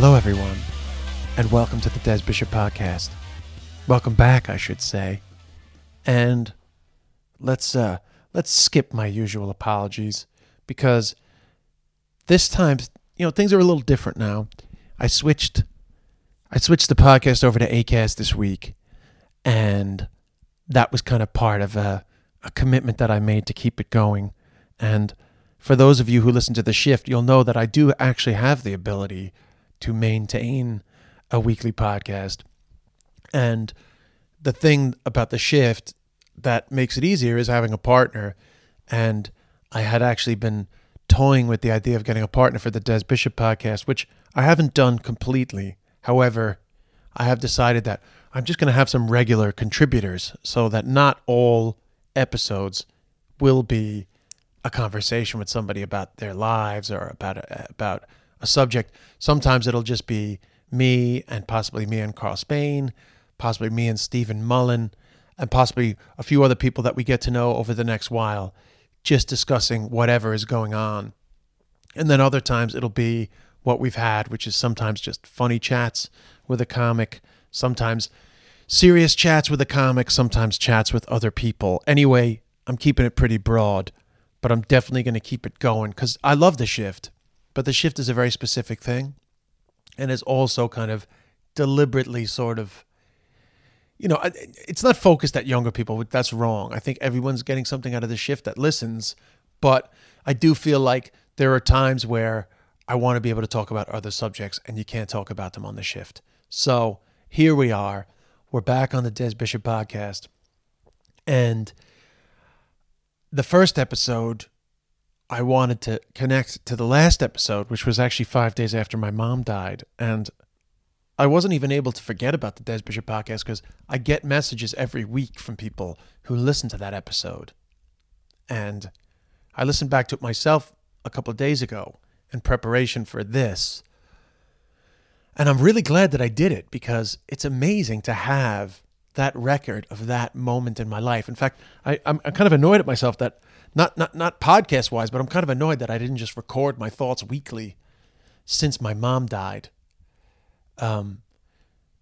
Hello, everyone, and welcome to the Des Bishop Podcast. Welcome back, I should say. And let's uh, let's skip my usual apologies because this time, you know, things are a little different now. I switched I switched the podcast over to Acast this week, and that was kind of part of a, a commitment that I made to keep it going. And for those of you who listen to the shift, you'll know that I do actually have the ability to maintain a weekly podcast. And the thing about the shift that makes it easier is having a partner. And I had actually been toying with the idea of getting a partner for the Des Bishop podcast, which I haven't done completely. However, I have decided that I'm just going to have some regular contributors so that not all episodes will be a conversation with somebody about their lives or about about a subject. Sometimes it'll just be me and possibly me and Carl Spain, possibly me and Stephen Mullen, and possibly a few other people that we get to know over the next while, just discussing whatever is going on. And then other times it'll be what we've had, which is sometimes just funny chats with a comic, sometimes serious chats with a comic, sometimes chats with other people. Anyway, I'm keeping it pretty broad but I'm definitely going to keep it going because I love the shift. But the shift is a very specific thing and is also kind of deliberately sort of, you know, it's not focused at younger people. That's wrong. I think everyone's getting something out of the shift that listens. But I do feel like there are times where I want to be able to talk about other subjects and you can't talk about them on the shift. So here we are. We're back on the Des Bishop podcast. And the first episode, I wanted to connect to the last episode, which was actually five days after my mom died. And I wasn't even able to forget about the Des Bishop podcast because I get messages every week from people who listen to that episode. And I listened back to it myself a couple of days ago in preparation for this. And I'm really glad that I did it because it's amazing to have that record of that moment in my life. In fact, I, I'm kind of annoyed at myself that not not not podcast wise, but I'm kind of annoyed that I didn't just record my thoughts weekly since my mom died. Um.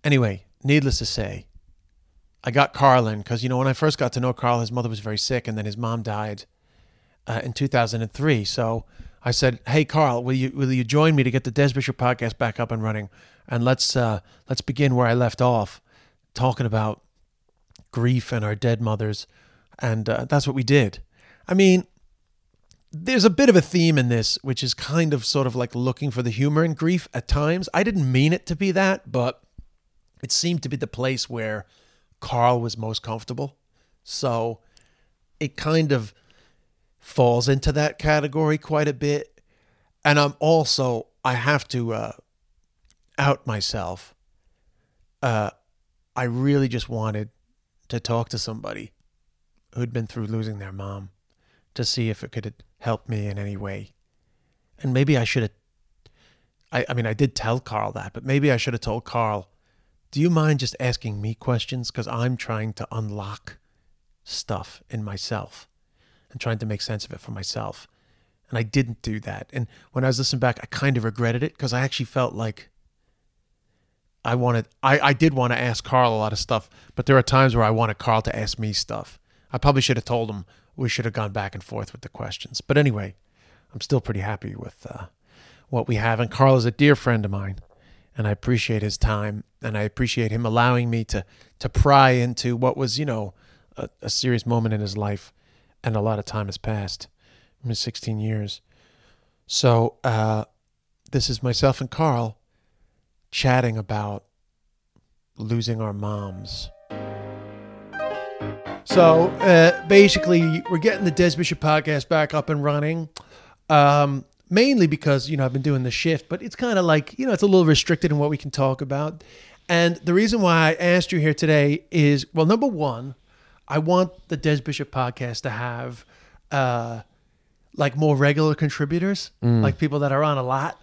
Anyway, needless to say, I got Carlin because you know when I first got to know Carl, his mother was very sick, and then his mom died uh, in 2003. So I said, "Hey, Carl, will you will you join me to get the Des Bishop podcast back up and running? And let's uh, let's begin where I left off, talking about grief and our dead mothers. And uh, that's what we did. I mean, there's a bit of a theme in this, which is kind of sort of like looking for the humor in grief at times. I didn't mean it to be that, but it seemed to be the place where Carl was most comfortable. So it kind of falls into that category quite a bit. And I'm also, I have to uh, out myself. Uh, I really just wanted to talk to somebody who'd been through losing their mom to see if it could help me in any way. And maybe I should have. I, I mean, I did tell Carl that, but maybe I should have told Carl, do you mind just asking me questions? Because I'm trying to unlock stuff in myself and trying to make sense of it for myself. And I didn't do that. And when I was listening back, I kind of regretted it because I actually felt like I wanted I, I did want to ask Carl a lot of stuff, but there are times where I wanted Carl to ask me stuff. I probably should have told him we should have gone back and forth with the questions. But anyway, I'm still pretty happy with uh, what we have. And Carl is a dear friend of mine, and I appreciate his time, and I appreciate him allowing me to to pry into what was, you know, a, a serious moment in his life, and a lot of time has passed, I mean, 16 years. So uh, this is myself and Carl chatting about losing our moms. So uh, basically, we're getting the Des Bishop podcast back up and running. Um, mainly because you know I've been doing the shift, but it's kind of like you know it's a little restricted in what we can talk about. And the reason why I asked you here today is well, number one, I want the Des Bishop podcast to have uh, like more regular contributors, like people that are on a lot,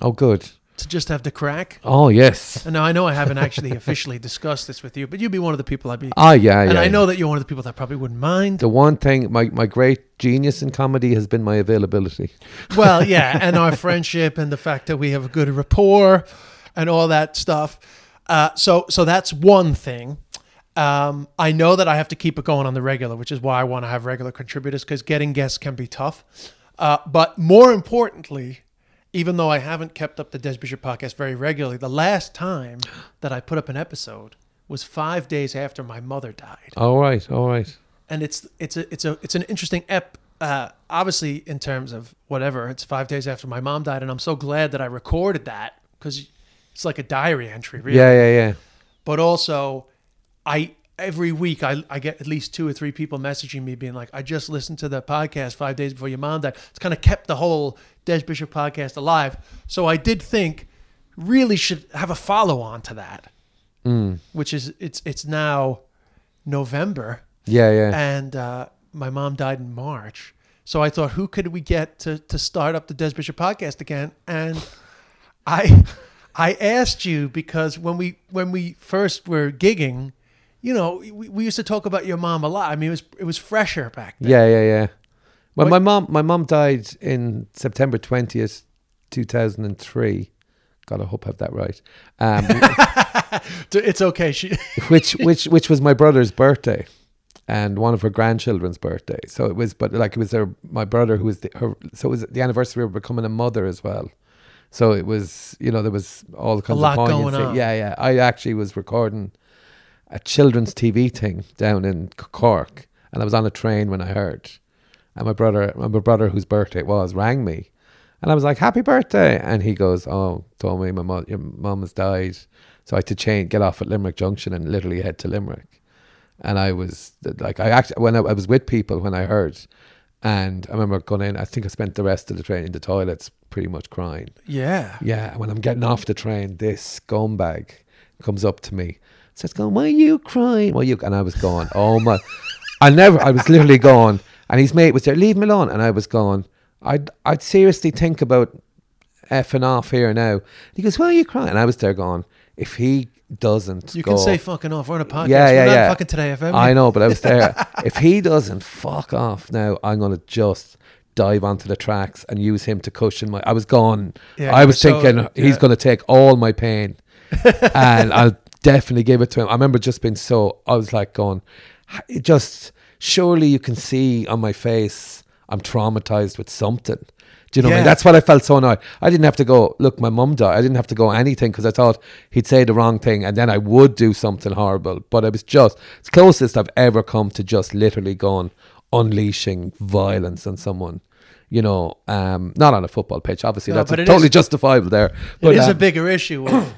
Oh, good. To just have the crack. Oh, yes. And now I know I haven't actually officially discussed this with you, but you'd be one of the people I'd be. Oh, yeah, yeah. and I yeah. know that you're one of the people that probably wouldn't mind. The one thing, my, my great genius in comedy has been my availability. Well, yeah, and our friendship and the fact that we have a good rapport and all that stuff. Uh, so, so that's one thing. Um, I know that I have to keep it going on the regular, which is why I want to have regular contributors because getting guests can be tough. Uh, but more importantly, even though I haven't kept up the Des Bishop podcast very regularly, the last time that I put up an episode was five days after my mother died All right, all right. and it's it's a it's a it's an interesting ep. Uh, obviously, in terms of whatever, it's five days after my mom died, and I'm so glad that I recorded that because it's like a diary entry, really. Yeah, yeah, yeah. But also, I every week I, I get at least two or three people messaging me being like, I just listened to the podcast five days before your mom died. It's kind of kept the whole Des Bishop podcast alive. So I did think really should have a follow on to that, which is it's it's now November Yeah, yeah. and uh, my mom died in March. So I thought, who could we get to to start up the Des Bishop podcast again? And I I asked you because when we when we first were gigging, you know, we, we used to talk about your mom a lot. I mean, it was it was fresher back then. Yeah, yeah, yeah. Well, What- my mom, my mom died in September twentieth, two thousand and three. God, I hope I have that right. Um, It's okay. She which, which, which was my brother's birthday, and one of her grandchildren's birthday. So it was, but like it was her, my brother who was the, her. So it was the anniversary of becoming a mother as well. So it was, you know, there was all kinds lot of going poignancy. on. Yeah, yeah. I actually was recording a children's TV thing down in Cork, and I was on a train when I heard, and my brother, my brother whose birthday it was, rang me, and I was like, "Happy birthday!" And he goes, "Oh, told me my mom, your mom has died." So I had to change, get off at Limerick Junction, and literally head to Limerick. And I was like, I actually when I, I was with people when I heard, and I remember going in. I think I spent the rest of the train in the toilets, pretty much crying. yeah. Yeah, when I'm getting off the train, this scumbag comes up to me, says, "Going, why are you crying? Why are you?" And I was gone. "Oh my!" I never. I was literally gone. and his mate was there. Leave me alone. And I was gone. I'd I'd seriously think about effing off here now. He goes, "Why are you crying?" And I was there going, if he doesn't, You go, can say fucking off. We're on a podcast. Yeah, yeah, We're not yeah. fucking today FM. I know, but I was there. if he doesn't fuck off now, I'm gonna just dive onto the tracks and use him to cushion my. I was gone. Yeah, I was were so- thinking he's gonna take all my pain, and I'll definitely give it to him. I remember just being so. I was like going, it just surely you can see on my face I'm traumatized with something. Do you know what I mean? That's what I felt so annoyed. I didn't have to go, look, my mum died. I didn't have to go anything because I thought he'd say the wrong thing and then I would do something horrible. But it was just, it's closest I've ever come to just literally going, unleashing violence on someone. You know, um, not on a football pitch. Obviously, No, that's totally is- justifiable there. It But is a um, bigger issue. Of,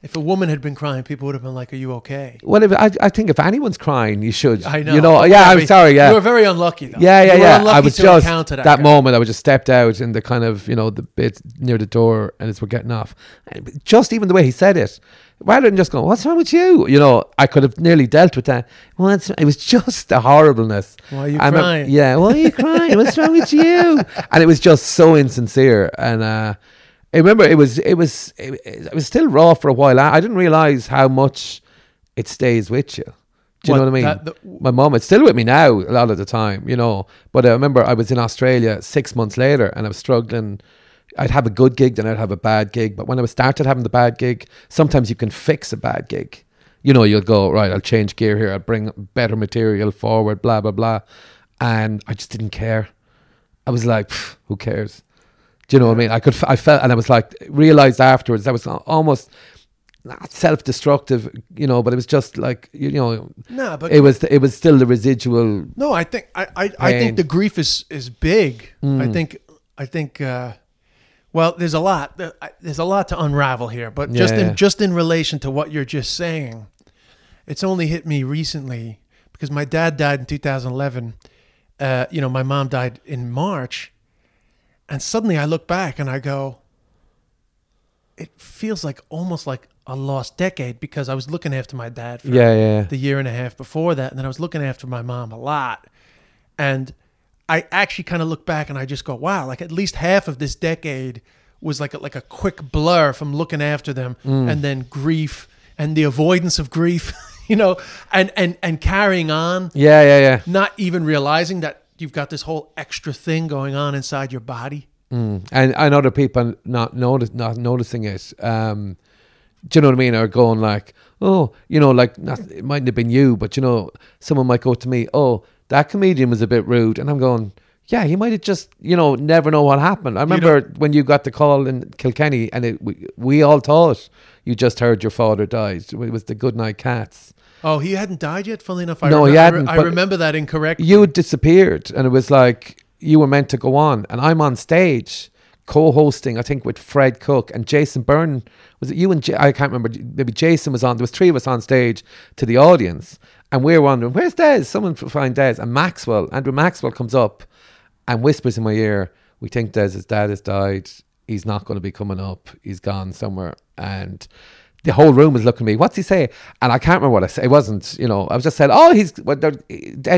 if a woman had been crying, people would have been like, "Are you okay?" well, if, I, I think if anyone's crying, you should. I know. You know, yeah, I'm sorry. Yeah, You were very unlucky, though. Yeah, yeah, yeah. I was just that, that, moment. I was just stepped out in the kind of you know the bit near the door, and as we're getting off, and just even the way he said it, rather than just going, "What's wrong with you?" You know, I could have nearly dealt with that. Well, it's, it was just the horribleness. Why are you crying? yeah, why are you crying? What's wrong with you? And it was just so insincere, and uh, I remember it was it was it, it was still raw for a while. I, I didn't realize how much it stays with you. Do you What, know what I mean? that- the- my mom, it's still with me now a lot of the time, you know. But I remember I was in Australia six months later and I was struggling. I'd have a good gig, then I'd have a bad gig. But when I was started having the bad gig, sometimes you can fix a bad gig. You know, you'll go, right, I'll change gear here, I'll bring better material forward, blah, blah, blah. And I just didn't care. I was like, who cares? Do you know what I mean? I could, I felt, and I was like, realized afterwards that was almost not self-destructive, you know, but it was just like, you know, No, but it was it was still the residual. No, I think I, I, I think the grief is is big. I Mm. think I think uh, well, there's a lot there's a lot to unravel here, but Yeah, just in just in relation to what you're just saying, it's only hit me recently because my dad died in 2011. Uh, you know, my mom died in March, and suddenly I look back and I go, it feels like almost like a lost decade because I was looking after my dad for Yeah, yeah. the year and a half before that, and then I was looking after my mom a lot, and I actually kind of look back and I just go, wow, like at least half of this decade was like a, like a quick blur from looking after them, Mm. and then grief and the avoidance of grief, you know, and and and carrying on, Yeah, yeah, yeah. not even realizing that you've got this whole extra thing going on inside your body. Mm. And and other people not notice not noticing it. Um, do you know what I mean? Or going like, oh, you know, like not, it mightn't have been you, but you know, someone might go to me, oh, that comedian was a bit rude, and I'm going. Yeah, he might have just, you know, never know what happened. I remember when you got the call in Kilkenny, and it, we, we all thought you just heard your father died. It was the Goodnight Cats. Oh, he hadn't died yet. Funnily enough, I No, remem- he I, hadn't, I remember that incorrectly. you had disappeared and it was like you were meant to go on. And i'm on stage co-hosting i think with fred cooke and jason byrne. Was it you and J- i can't remember maybe jason was on there was three of us on stage to the audience and we were wondering where's des? Someone find des. And maxwell andrew maxwell comes up and whispers in my ear we think des's dad has died. He's not going to be coming up. He's gone somewhere. And the whole room was looking at me. What's he say? And I can't remember what I said. It wasn't, you know, I was just said, oh, he's, well, Des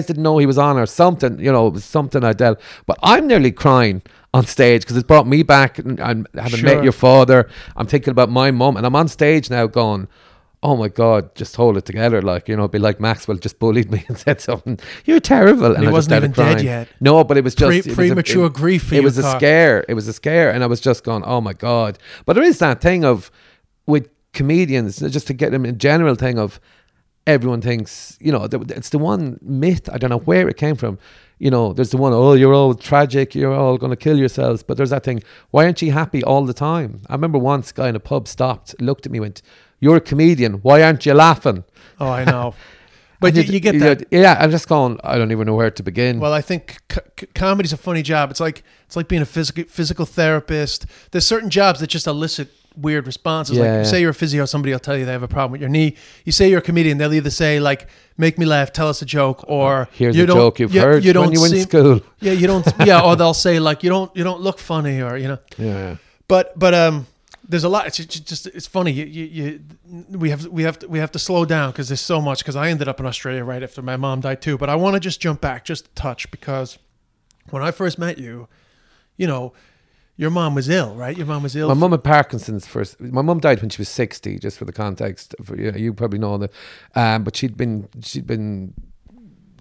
didn't know he was on or something, you know, it was something I dealt. But I'm nearly crying on stage because it's brought me back and, and having Sure. met your father. I'm thinking about my mum and I'm on stage now going, oh my God, just hold it together. Like, you know, it'd be like Maxwell just bullied me and said something, you're terrible. And he I wasn't even dead crying. yet. No, but it was just Pre- it was a- premature it- grief It was a scare. It was a scare, and I was just going, "Oh my god!" But there is that thing of with comedians, just to get them in general thing of everyone thinks, you know, it's the one myth. I don't know where it came from. You know, there's the one, oh, you're all tragic, you're all going to kill yourselves. But there's that thing, why aren't you happy all the time? I remember once a guy in a pub stopped, looked at me, went, "You're a comedian. Why aren't you laughing?" Oh, I know. But you, you get that. Yeah, I'm just going. I don't even know where to begin. Well, I think c- c- comedy's a funny job. It's like it's like being a physical physical therapist. There's certain jobs that just elicit weird responses. Yeah, like yeah. say you're a physio, somebody will tell you they have a problem with your knee. You say you're a comedian, they'll either say like "make me laugh," "tell us a joke," or Here's you a don't- joke you've you- heard you don't when you were in school. Yeah, you don't. Yeah, or they'll say like you don't you don't look funny, or you know. Yeah, yeah. But but um, there's a lot. It's just, just it's funny. You, you, you we have we have to, we have to slow down because there's so much. Because I ended up in Australia right after my mom died too. But I want to just jump back just a touch because when I first met you, you know, your mom was ill, right? Your mom was ill. My mum had Parkinson's first. My mum died when she was sixty. Just for the context, for, you, know, you probably know that. Um, but she'd been she'd been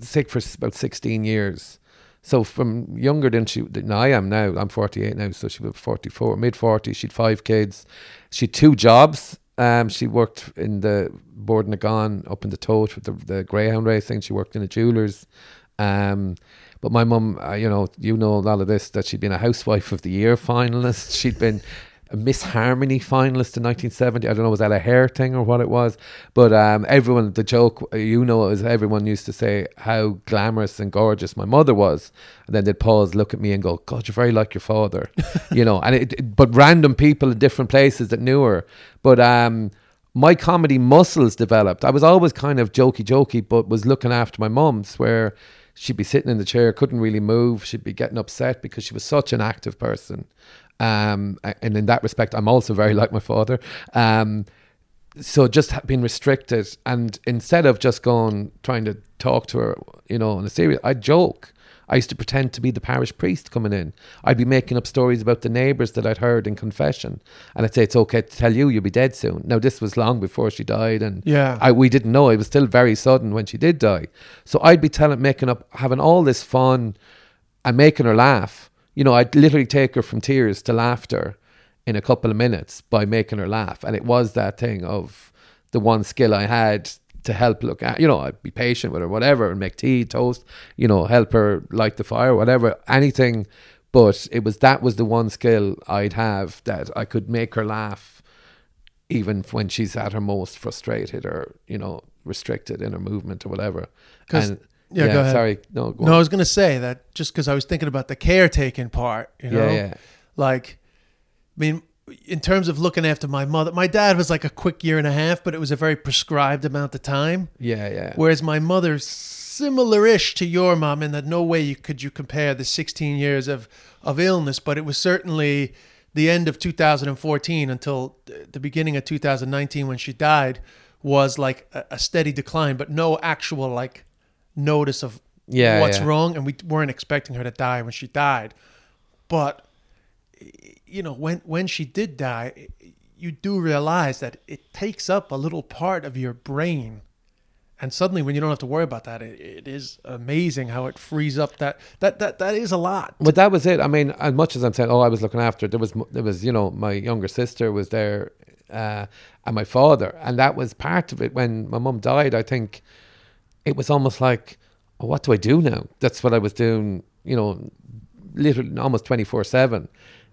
sick for about sixteen years. So from younger than she than I am now, I'm 48 now. So she was 44, mid 40s. She'd five kids. She had two jobs. Um, she worked in the Bord na gCon up in the Tote with the, the greyhound racing. She worked in the jewelers. Um, but my mum, uh, you know, you know a lot of this that she'd been a housewife of the year finalist. She'd been a Miss Harmony finalist in 1970. I don't know was that a hair thing or what it was, but um, everyone the joke you know is everyone used to say how glamorous and gorgeous my mother was, and then they'd pause, look at me, and go, "God, you're very like your father," you know. And it, it- but random people in different places that knew her, but um my comedy muscles developed. I was always kind of jokey jokey, but was looking after my mum's where she'd be sitting in the chair, couldn't really move. She'd be getting upset because she was such an active person. Um, and in that respect, I'm also very like my father. Um, so just being restricted, and instead of just going trying to talk to her, you know, in a serious, I joke. I used to pretend to be the parish priest coming in. I'd be making up stories about the neighbours that I'd heard in confession, and I'd say it's okay to tell you you'll be dead soon. Now this was long before she died, and Yeah. I we didn't know. It was still very sudden when she did die. So I'd be telling, making up, having all this fun, and making her laugh. You know, I'd literally take her from tears to laughter in a couple of minutes by making her laugh, and it was that thing of the one skill I had to help look at. You know, I'd be patient with her, whatever, and make tea, toast. You know, help her light the fire, whatever, anything. But it was that was the one skill I'd have that I could make her laugh even when she's at her most frustrated or you know restricted in her movement or whatever. And yeah, go ahead. Sorry, no, go no, I was gonna say that just because I was thinking about the caretaking part. You know, yeah, yeah, like I mean, in terms of looking after my mother, my dad was like a quick year and a half, but it was a very prescribed amount of time. yeah, yeah. Whereas my mother similar-ish to your mom in that no way you, could you compare the 16 years of of illness, but it was certainly the end of 2014 until the beginning of 2019 when she died was like a, a steady decline, but no actual like notice of Yeah, what's yeah. wrong, and we weren't expecting her to die when she died. But you know, when when she did die, you do realize that it takes up a little part of your brain. And suddenly, when you don't have to worry about that, it, it is amazing how it frees up that that that that is a lot. But that was it. I mean, as much as I'm saying, oh, I was looking after it, there was there was you know my younger sister was there, uh, and my father, and that was part of it. When my mum died, I think it was almost like, oh, what do I do now? That's what I was doing. You know, literally almost twenty four seven.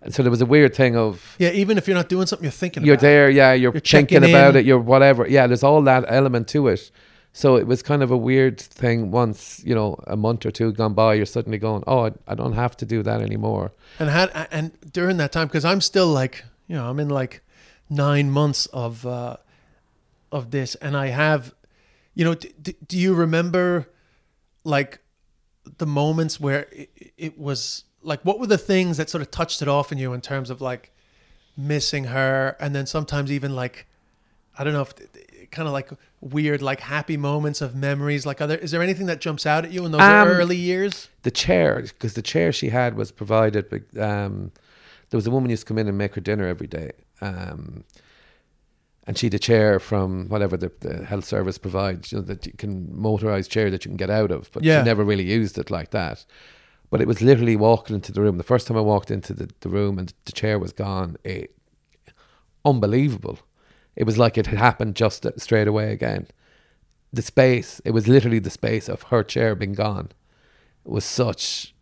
And so there was a weird thing of Yeah, even if you're not doing something, you're thinking. About it. You're there, yeah, you're, You're thinking about in. it, you're whatever. Yeah, there's all that element to it. So it was kind of a weird thing. Once you know a month or two gone by, you're suddenly going, "Oh, I, I don't have to do that anymore." and had and during that time because i'm still like you know i'm in like nine months of uh of this and i have you know d- d- do you remember like the moments where it, it was like what were the things that sort of touched it off in you in terms of like missing her? And then sometimes even like i don't know if kind of like weird like happy moments of memories like other is there anything that jumps out at you in those Um, early years? the chair because the chair she had was provided um, there was a woman used to come in and make her dinner every day um, and she had a chair from whatever the, the health service provides you know that you can motorized chair that you can get out of but Yeah. she never really used it like that but it was literally walking into the room. The first time i walked into the, the room and the chair was gone it unbelievable. It was like it had happened just straight away again. The space it was literally the space of her chair being gone. It was such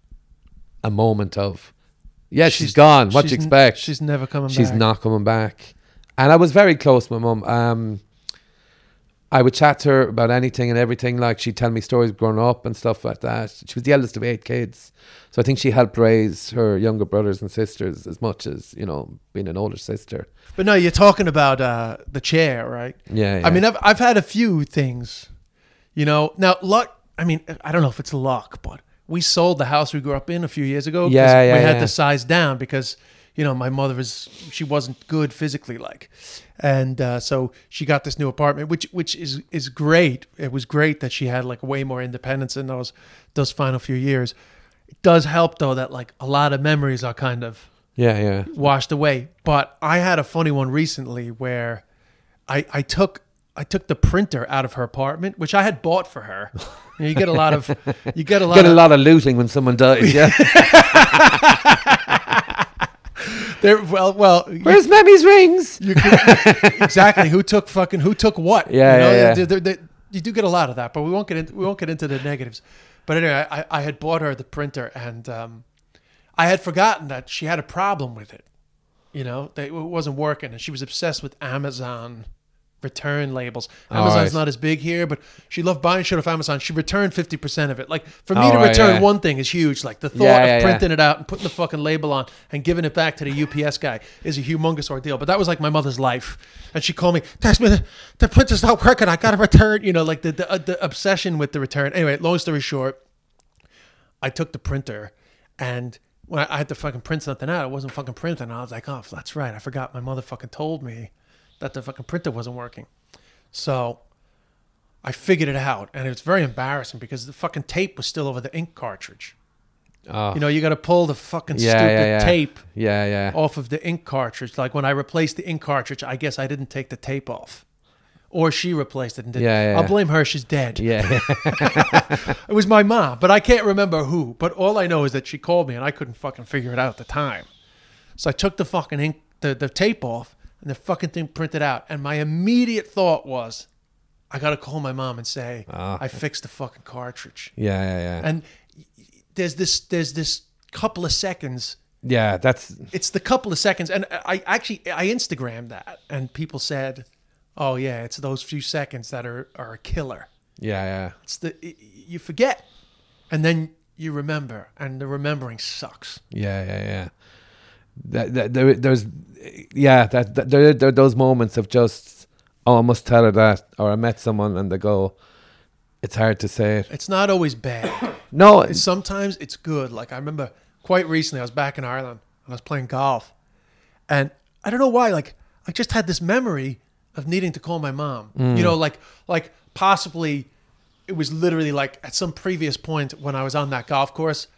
a moment of yeah she's, she's gone. What do you she's n- expect? she's never coming she's back. not coming back. And i was very close to my mum. Um I would chat to her about anything and everything. Like she'd tell me stories growing up and stuff like that. She was the eldest of eight kids, so I think she helped raise her younger brothers and sisters as much as you know being an older sister. But no, you're talking about uh, the chair, right? Yeah, I mean, I've I've had a few things, you know. Now, luck. I mean, I don't know if it's luck, but we sold the house we grew up in a few years ago. Yeah, yeah, We had yeah. to size down because you know my mother was she wasn't good physically, like, and uh, so she got this new apartment, which which is is great. It was great that she had like way more independence in those those final few years. It does help though that like a lot of memories are kind of yeah, yeah. washed away. But I had a funny one recently where I I took I took the printer out of her apartment, which I had bought for her. You, know, you get a lot of you get a lot Get of a lot of looting when someone dies. Yeah, there. Well, well, where's Mammy's rings? you could, exactly who took fucking who took what? Yeah, you know, yeah, yeah. there- there- you do get a lot of that, but we won't get into we won't get into the negatives. But anyway, I, I had bought her the printer, and um, I had forgotten that she had a problem with it. You know, that it wasn't working, and she was obsessed with Amazon return labels. Amazon's right. not as big here, but she loved buying shit off Amazon. She returned fifty percent of it. Like for me All to right, return yeah. one thing is huge. Like the thought Yeah, of yeah, yeah. printing it out and putting the fucking label on and giving it back to the UPS guy is a humongous ordeal. But that was like my mother's life, and she called me, "Desmond, the, the printer's not working. I got to return." You know, like the the, uh, the obsession with the return. Anyway, long story short, I took the printer and when I, I had to fucking print something out, it wasn't fucking printing. I was like, oh, that's right. I forgot my mother fucking told me that the fucking printer wasn't working. So I figured it out and it was very embarrassing because the fucking tape was still over the ink cartridge. Oh, You know, you got to pull the fucking yeah, stupid yeah, yeah. tape Yeah, yeah. off of the ink cartridge. Like when I replaced the ink cartridge, I guess I didn't take the tape off. Or she replaced it and did. Yeah, yeah. I'll blame her. She's dead. Yeah, It was my mom, but I can't remember who. But all I know is that she called me and I couldn't fucking figure it out at the time. So I took the fucking ink, the, the tape off, and the fucking thing printed out. And my immediate thought was, I gotta call my mom and say Ah. I fixed the fucking cartridge. yeah, yeah, yeah. And there's this there's this couple of seconds. yeah, that's It's the couple of seconds, and I actually I Instagrammed that, and people said, "Oh yeah, it's those few seconds that are are a killer." yeah, yeah. It's the y- you forget, and then you remember, and the remembering sucks. Yeah, yeah, yeah. That, that, there, there's, yeah, that, that there, there are those moments of just, oh, I must tell her that, or I met someone and they go, It's hard to say it. It's not always bad. No, It's- sometimes it's good. Like I remember quite recently, I was back in Ireland and I was playing golf, and I don't know why. Like I just had this memory of needing to call my mom. Mm. You know, like like possibly it was literally like at some previous point when I was on that golf course,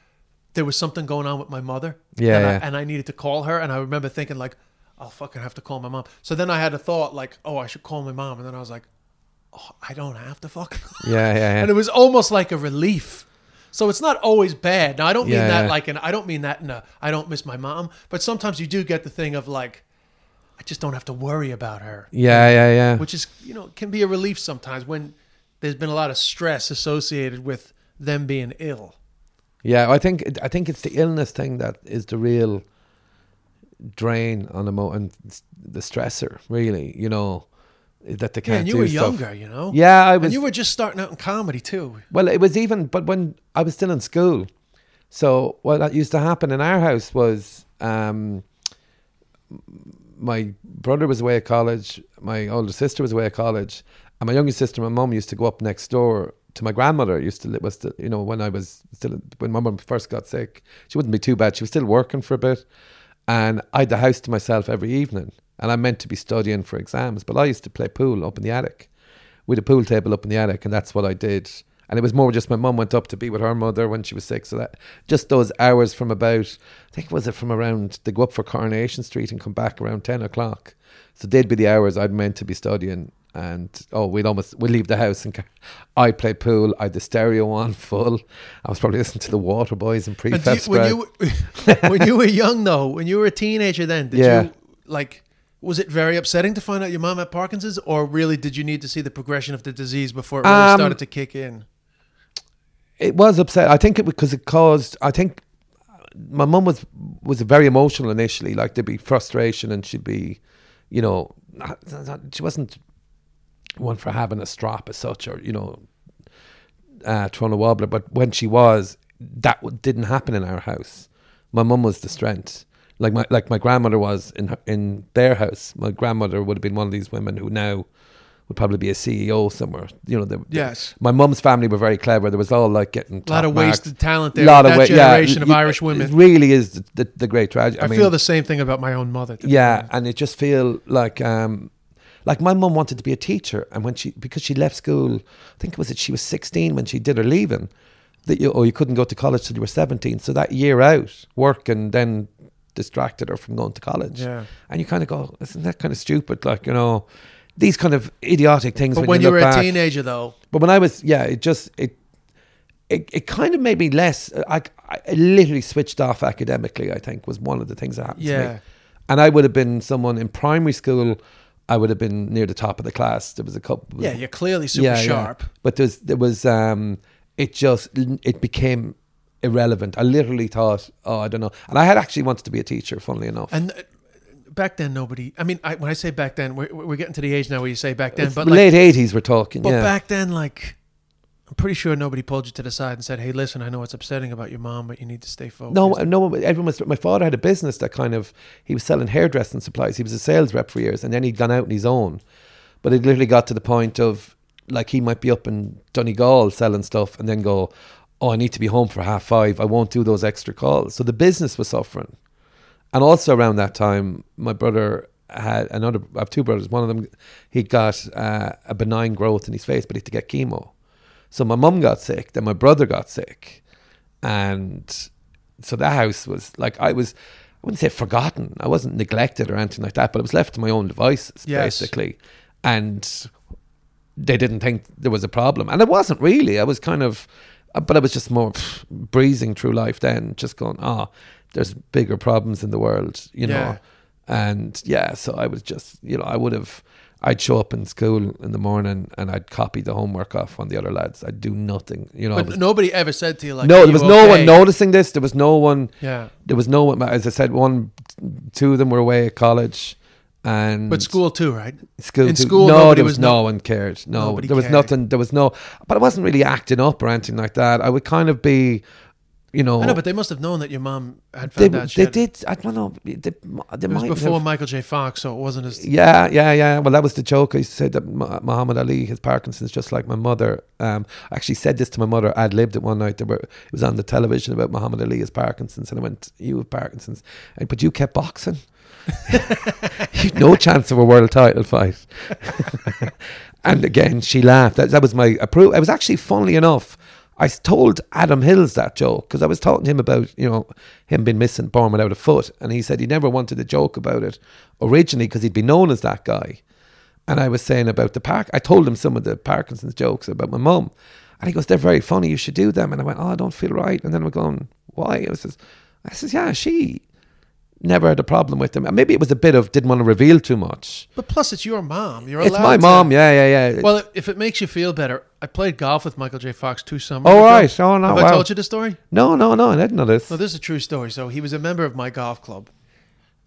there was something going on with my mother. Yeah, and, yeah. I, and I needed to call her, and I remember thinking like, I'll fucking have to call my mom. So then I had a thought like, oh, I should call my mom, and then I was like, oh, I don't have to fucking. yeah, yeah, and it was almost like a relief. So it's not always bad. Now I don't mean Yeah, that yeah. like, and I don't mean that in a I don't miss my mom, but sometimes you do get the thing of like, I just don't have to worry about her, Yeah, yeah, yeah. which is you know can be a relief sometimes when there's been a lot of stress associated with them being ill. Yeah, I think I think it's the illness thing that is the real drain on the mo and the stressor. Really, you know, that they can't and you were stuff. younger, you know. Yeah, I was. and you were just starting out in comedy too. Well, it was even, but when I was still in school. So what that used to happen in our house was, um, my brother was away at college, my older sister was away at college, and my younger sister, my mum, used to go up next door to my grandmother. Used to was the, you know when I was still when my mum first got sick, she wouldn't be too bad. She was still working for a bit, and I had the house to myself every evening, and I meant to be studying for exams, but I used to play pool up in the attic with a pool table up in the attic, and that's what I did. And it was more just my mum went up to be with her mother when she was sick. So that just those hours from about, I think was it from around they go up for Coronation Street and come back around ten o'clock. So they'd be the hours I'd meant to be studying. And oh, we'd almost we'd leave the house and I'd play pool. I'd the stereo on full. I was probably listening to the Waterboys and And prefab you, when you when you were young though, when you were a teenager, then did Yeah. you like? Was it very upsetting to find out your mom had Parkinson's, or really did you need to see the progression of the disease before it really Um, started to kick in? it was upset. I think it because it caused. I think my mum was was very emotional initially. Like there'd be frustration, and she'd be, you know, she wasn't one for having a strop as such, or you know, uh, throwing a wobbler. But when she was, that w- didn't happen in our house. My mum was the strength. Like my like my grandmother was in her, in their house. My grandmother would have been one of these women who now would probably be a CEO somewhere. You know, the, the- Yes. my mum's family were very clever. There was all like getting A lot of marks. wasted talent there. A lot of that wa- yeah, generation of y- Irish It women. really is the, the, the great tragedy. I, I, mean, feel the same thing about my own mother. yeah, and it just feel like um, like my mum wanted to be a teacher, and when she because she left school, I think it was that she was sixteen when she did her leaving. That you or you couldn't go to college till you were seventeen. So that year out, work and then distracted her from going to college. Yeah. And you kind of go, isn't that kind of stupid? Like you know, these kind of idiotic things. But when, when you look were a back. teenager, though, But when I was, yeah, it just it it, it kind of made me less. I, I literally switched off academically. I think was one of the things that happened to Yeah. me. And I would have been someone in primary school. I would have been near the top of the class. There was a couple. yeah, you're clearly super sharp. But there's there was um, it just it became irrelevant. I literally thought, oh, I don't know. And I had actually wanted to be a teacher. Funnily enough, And uh, back then, nobody. I mean, I, when I say back then, we're, we're getting to the age now where you say back then, It's but late eighties we're talking. But yeah. back then, like, I'm pretty sure nobody pulled you to the side and said, "Hey, listen, I know it's upsetting about your mom, but you need to stay focused." No, no. one. Everyone was. My father had a business that kind of he was selling hairdressing supplies. He was a sales rep for years, and then he'd gone out on his own. But it literally got to the point of like he might be up in Donegal selling stuff, and then go, "Oh, I need to be home for half five. I won't do those extra calls." So the business was suffering, and also around that time, my brother had another. I have two brothers. One of them, he got uh, a benign growth in his face, but he had to get chemo. So my mum got sick, then my brother got sick, and so that house was like I was. I wouldn't say forgotten. I wasn't neglected or anything like that, but I was left to my own devices Yes. basically, and they didn't think there was a problem, and it wasn't really. I was kind of, uh, but I was just more pff, breezing through life then, just going, ah, there's bigger problems in the world, you Yeah. know, and yeah. So I was just, you know, I would have. I'd show up in school in the morning and I'd copy the homework off on the other lads. I'd do nothing, you know. But was- nobody ever said to you like, no, there was no one noticing this. There was no one. Yeah, There was no one. As I said, one, two of them were away at college, and but school too, right? school. in too. school, no, there was, was no no- one cared. No, Nobody there was cared. nothing. There was no. But I wasn't really acting up or anything like that. I would kind of be, you know. I know, but they must have known that your mom had they, found out. she they had- did. I don't know. They, they It was before have- Michael J. Fox, so it wasn't as. Yeah, yeah, yeah. Well, that was the joke. I said that Muhammad Ali, his Parkinson's, just like my mother. Um, I actually said this to my mother. I'd lived it one night. There were, it was on the television about Muhammad Ali has Parkinson's, and I went, "You have Parkinson's," and, but you kept boxing. You'd no chance of a world title fight. and again, she laughed. That, that was my approval. It was actually, funnily enough, I told Adam Hills that joke because I was talking to him about, you know, him being missing, born without a foot. And he said he never wanted to joke about it originally because he'd be known as that guy. And I was saying about the park. I told him some of the Parkinson's jokes about my mum. And he goes, they're very funny. You should do them. And I went, oh, I don't feel right. And then I'm going, why? I says, I says, yeah, she never had a problem with them. And maybe it was a bit of didn't want to reveal too much. But plus, it's your mom. You're It's my to- mom. Yeah, yeah, yeah. Well, if it makes you feel better, I played golf with Michael J. Fox two summers. Oh, ago. right. Oh, no, Have wow. I told you the story? no, no, no. I didn't know this. No, this is a true story. So he was a member of my golf club,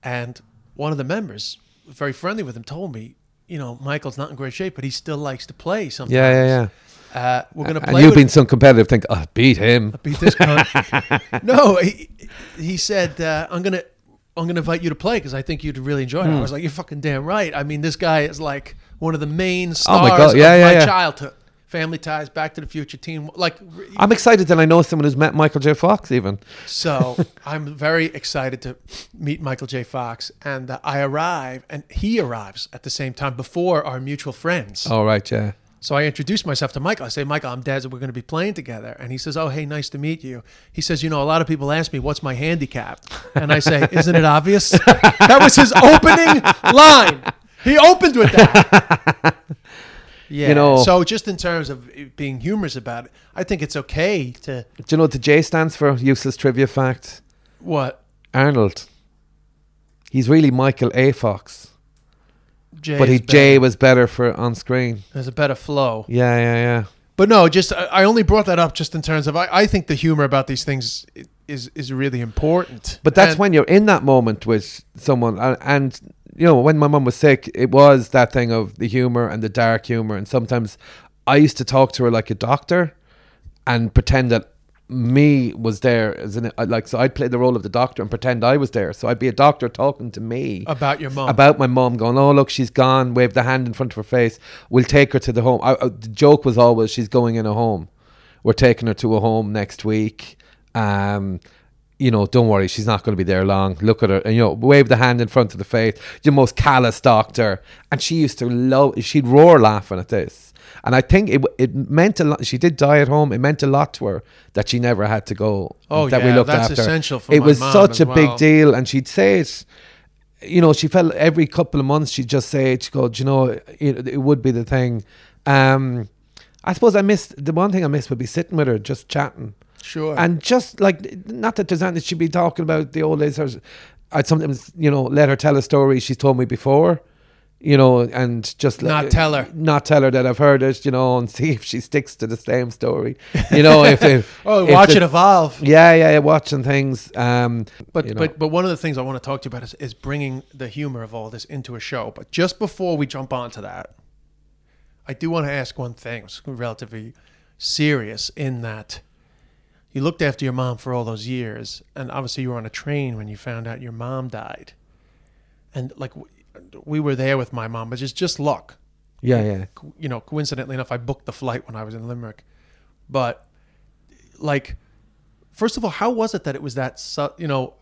and one of the members, very friendly with him, told me, you know, Michael's not in great shape, but he still likes to play sometimes. yeah, yeah, yeah. Uh, we're gonna play. And you've been some competitive. Think, oh, beat him. beat this cunt. no, he, he said, uh, I'm gonna I'm gonna invite you to play because I think you'd really enjoy Hmm. it. I was like, you're fucking damn right. I mean, this guy is like one of the main Oh stars my God. Yeah, of yeah, my yeah. childhood. Family Ties, Back to the Future, Team. Like, I'm excited that I know someone who's met Michael J. Fox. Even so I'm very excited to meet Michael J. Fox, and uh, I arrive, and he arrives at the same time before our mutual friends. all right, yeah. So I introduce myself to Michael. I say, Michael, I'm Des, and we're going to be playing together. And he says, Oh, hey, nice to meet you. He says, You know, a lot of people ask me, What's my handicap? And I say, Isn't it obvious? that was his opening line. He opened with that. Yeah. You know- so just in terms of being humorous about it, I think it's okay to Do you know what the J stands for? Useless trivia fact. what Arnold. He's really Michael A. Fox, Jay but he is J was better for on screen. There's a better flow. Yeah, yeah, yeah. But no, just I I only brought that up just in terms of I, I think the humor about these things is is really important. But that's And- when you're in that moment with someone, and, and you know, when my mum was sick, it was that thing of the humor and the dark humor, and sometimes I used to talk to her like a doctor, and pretend that me was there as in like so I'd play the role of the doctor and pretend I was there. So I'd be a doctor talking to me about your mom. about my mom, going, oh look, she's gone. Wave the hand in front of her face. We'll take her to the home. I, I- the joke was always she's going in a home. We're taking her to a home next week. Um, you know, don't worry, she's not going to be there long. Look at her, and you know, wave the hand in front of the face. The most callous doctor, and she used to love. She'd roar laughing at this, and I think it it meant a lot. She did die at home. It meant a lot to her that she never had to go. Oh, that yeah, we looked that's after. essential for it was such a big deal, and she'd say it you know, she felt every couple of months she'd just say it. She'd go, you know, it, it would be the thing. Um, I suppose I missed the one thing I missed would be sitting with her, just chatting, sure. and just like not that there's anything she'd be talking about the old days. Or, I'd sometimes, you know, let her tell a story she's told me before, you know, and just let- Not tell her. not tell her that I've heard it, you know, and see if she sticks to the same story, you know, if, if oh, if watch the- it evolve. yeah, yeah, yeah, watching things. Um, But you know. but but one of the things I want to talk to you about is, is bringing the humor of all this into a show. But just before we jump onto that, I do want to ask one thing. It's relatively serious in that you looked after your mom for all those years, and obviously you were on a train when you found out your mom died, and like we were there with my mom, but it's just luck. yeah, yeah. you know, coincidentally enough, I booked the flight when I was in Limerick. But like, first of all, how was it that it was that? Su- you know,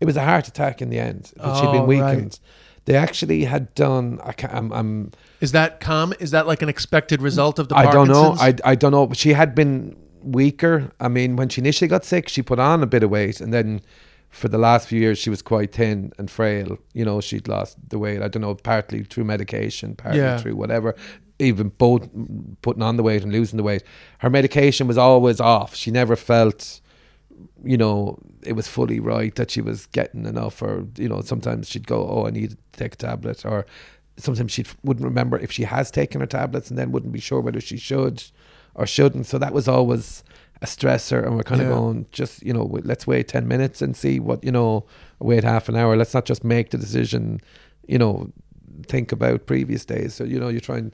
It was a heart attack in the end. She'd Oh, been right. weakened. They actually had done. I can't, I'm, I'm. is that calm? Is that like an expected result of the? I don't know. I, I don't know. But she had been weaker. I mean, when she initially got sick, she put on a bit of weight, and then for the last few years, she was quite thin and frail. You know, she'd lost the weight. I don't know, partly through medication, partly Yeah. through whatever. Even both putting on the weight and losing the weight. Her medication was always off. She never felt you know, it was fully right that she was getting enough, or you know, sometimes she'd go, "Oh, I need to take a tablet," or sometimes she wouldn't remember if she has taken her tablets, and then wouldn't be sure whether she should or shouldn't. So that was always a stressor, and we're kind of Yeah. going, just you know, let's wait ten minutes and see what you know, wait half an hour. Let's not just make the decision, you know, think about previous days. So you know, you try and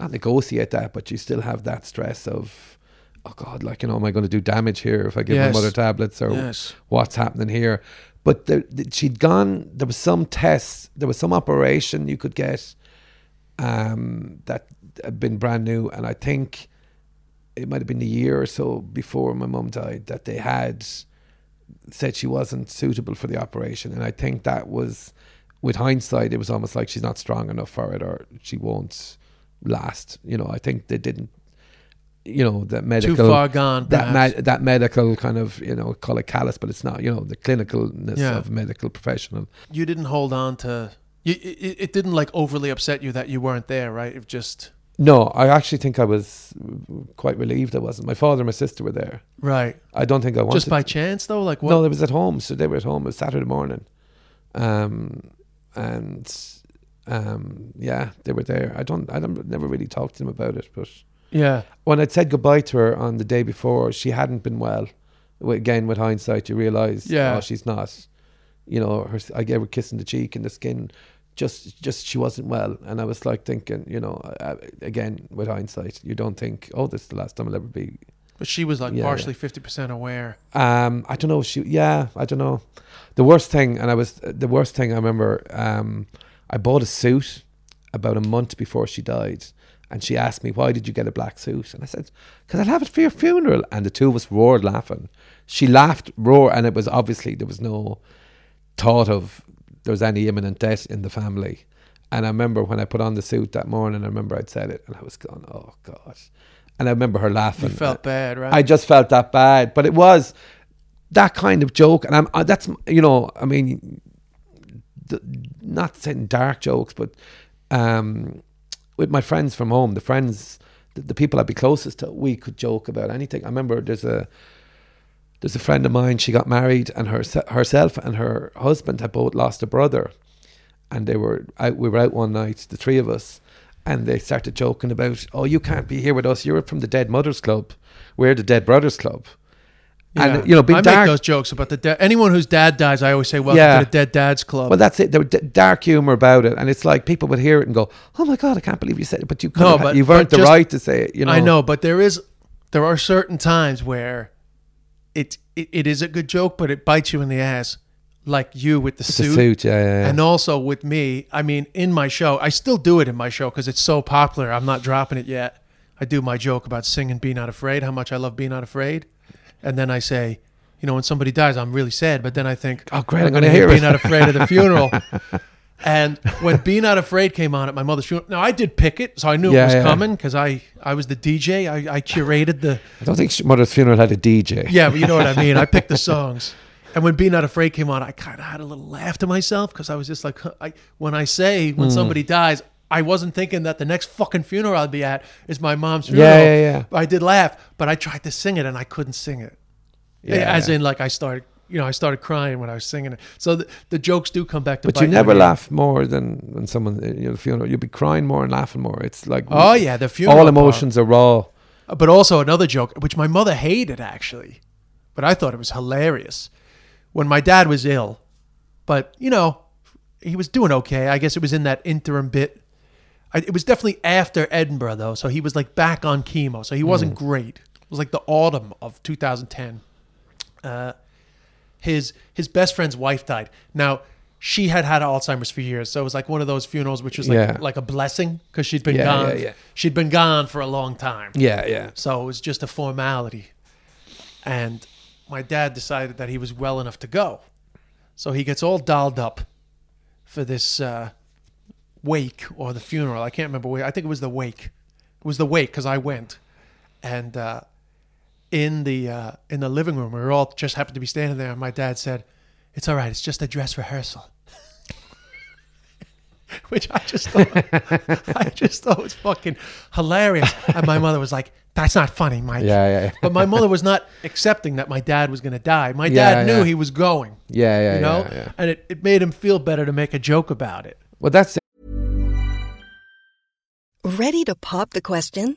not negotiate that, but you still have that stress of oh God, like you know, am I going to do damage here if I give Yes. my mother tablets or Yes. what's happening here? But there, she'd gone. There was some tests. There was some operation you could get um, that had been brand new, and I think it might have been a year or so before my mum died that they had said she wasn't suitable for the operation, and I think that was, with hindsight, it was almost like she's not strong enough for it, or she won't last. You know, I think they didn't. You know, that medical Too far gone. that med- that medical kind of you know call it callous, but it's not. You know, the clinicalness Yeah. of a medical professional. you didn't hold on to. You, it, it didn't like overly upset you that you weren't there, right? It just No, I actually think I was quite relieved I wasn't. My father and my sister were there. right. I don't think I wanted. Just by chance, though. Like what? No, they was at home, so they were at home. It was Saturday morning, um, and um, yeah, they were there. I don't, I don't, never really talked to them about it, but yeah. when I'd said goodbye to her on the day before, she hadn't been well. Again, with hindsight, you realise, Yeah. oh, she's not. You know, her, I gave her a kiss in the cheek and the skin. Just, just she wasn't well, and I was like thinking, you know, uh, again with hindsight, you don't think, oh, this is the last time I'll ever be But she was like Yeah, partially fifty percent aware. um, I don't know. She, yeah, I don't know. The worst thing, and I was the worst thing. I remember. Um, I bought a suit about a month before she died, and she asked me, "Why did you get a black suit?" And I said, "Because I'll have it for your funeral." And the two of us roared laughing. She laughed, roar, and it was obviously there was no thought of there was any imminent death in the family. And I remember when I put on the suit that morning, I remember I'd said it, and I was going, "Oh God!" And I remember her laughing. You felt bad, right? I just felt that bad, but it was that kind of joke, and I'm that's you know, I mean, the, not saying dark jokes, but um, with my friends from home, the friends, the, the people I'd be closest to, we could joke about anything. I remember there's a there's a friend of mine. She got married, and her herself and her husband had both lost a brother, and they were out. We were out one night, the three of us, and they started joking about, "Oh, you can't be here with us. You're from the Dead Mothers Club. We're the Dead Brothers Club." Yeah. And you know, being I dark. make those jokes about the dead. Anyone whose dad dies, I always say, "Welcome Yeah. to the Dead Dads Club." well, that's it. There was d- dark humor about it, and it's like people would hear it and go, "Oh my god, I can't believe you said it." But you no, but, you've earned the just- right to say it. You know, I know, but there is, there are certain times where it, it it is a good joke, but it bites you in the ass, like you with the the suit. suit. Yeah, yeah, yeah. And also with me, I mean, in my show, I still do it in my show because it's so popular. I'm not dropping it yet. I do my joke about singing "Be Not Afraid," how much I love "Be Not Afraid," and then I say, you know, when somebody dies, I'm really sad. But then I think, Oh, great, I'm gonna gonna hear "Be it." Not Afraid" at the funeral. and when "Be Not Afraid" came on at my mother's funeral, now I did pick it, so I knew Yeah, it was yeah. coming because I I was the DJ. I, I curated the I don't think sh- Mother's funeral had a DJ. yeah, but you know what I mean. I picked the songs, and when "Be Not Afraid" came on, I kind of had a little laugh to myself because I was just like, huh, I, when I say when Hmm. somebody dies, I wasn't thinking that the next fucking funeral I'd be at is my mom's funeral. Yeah, yeah, yeah. I did laugh, but I tried to sing it and I couldn't sing it. Yeah. As in, like I started, you know, I started crying when I was singing it. So the, the jokes do come back to. You. But you never in. laugh more than when someone uh, you know the funeral. You'll be crying more and laughing more. It's like Oh yeah, the funeral. all part. emotions are raw. Uh, but also another joke, which my mother hated actually, but I thought it was hilarious. When my dad was ill, but you know, he was doing okay. I guess it was in that interim bit. I, it was definitely after Edinburgh though, so he was like back on chemo, so he wasn't hmm. great. It was like the autumn of 2010. Uh, his his best friend's wife died. Now she had had Alzheimer's for years, so it was like one of those funerals which was like Yeah. like a blessing because she'd been Yeah, gone. yeah, yeah. She'd been gone for a long time. Yeah, yeah. So it was just a formality. And my dad decided that he was well enough to go. So he gets all dolled up for this uh, wake or the funeral. I can't remember where. I think it was the wake. It was the wake because I went. And uh, in the uh, in the living room, we were all just happened to be standing there. And my dad said, "It's all right. It's just a dress rehearsal." Which I just thought, I just thought was fucking hilarious. And my mother was like, "That's not funny, Mike." Yeah, yeah, yeah. But my mother was not accepting that my dad was going to die. My Yeah, dad knew yeah. he was going. Yeah, yeah, you know, yeah, yeah. and it, it made him feel better to make a joke about it. Well, that's Ready to pop the question?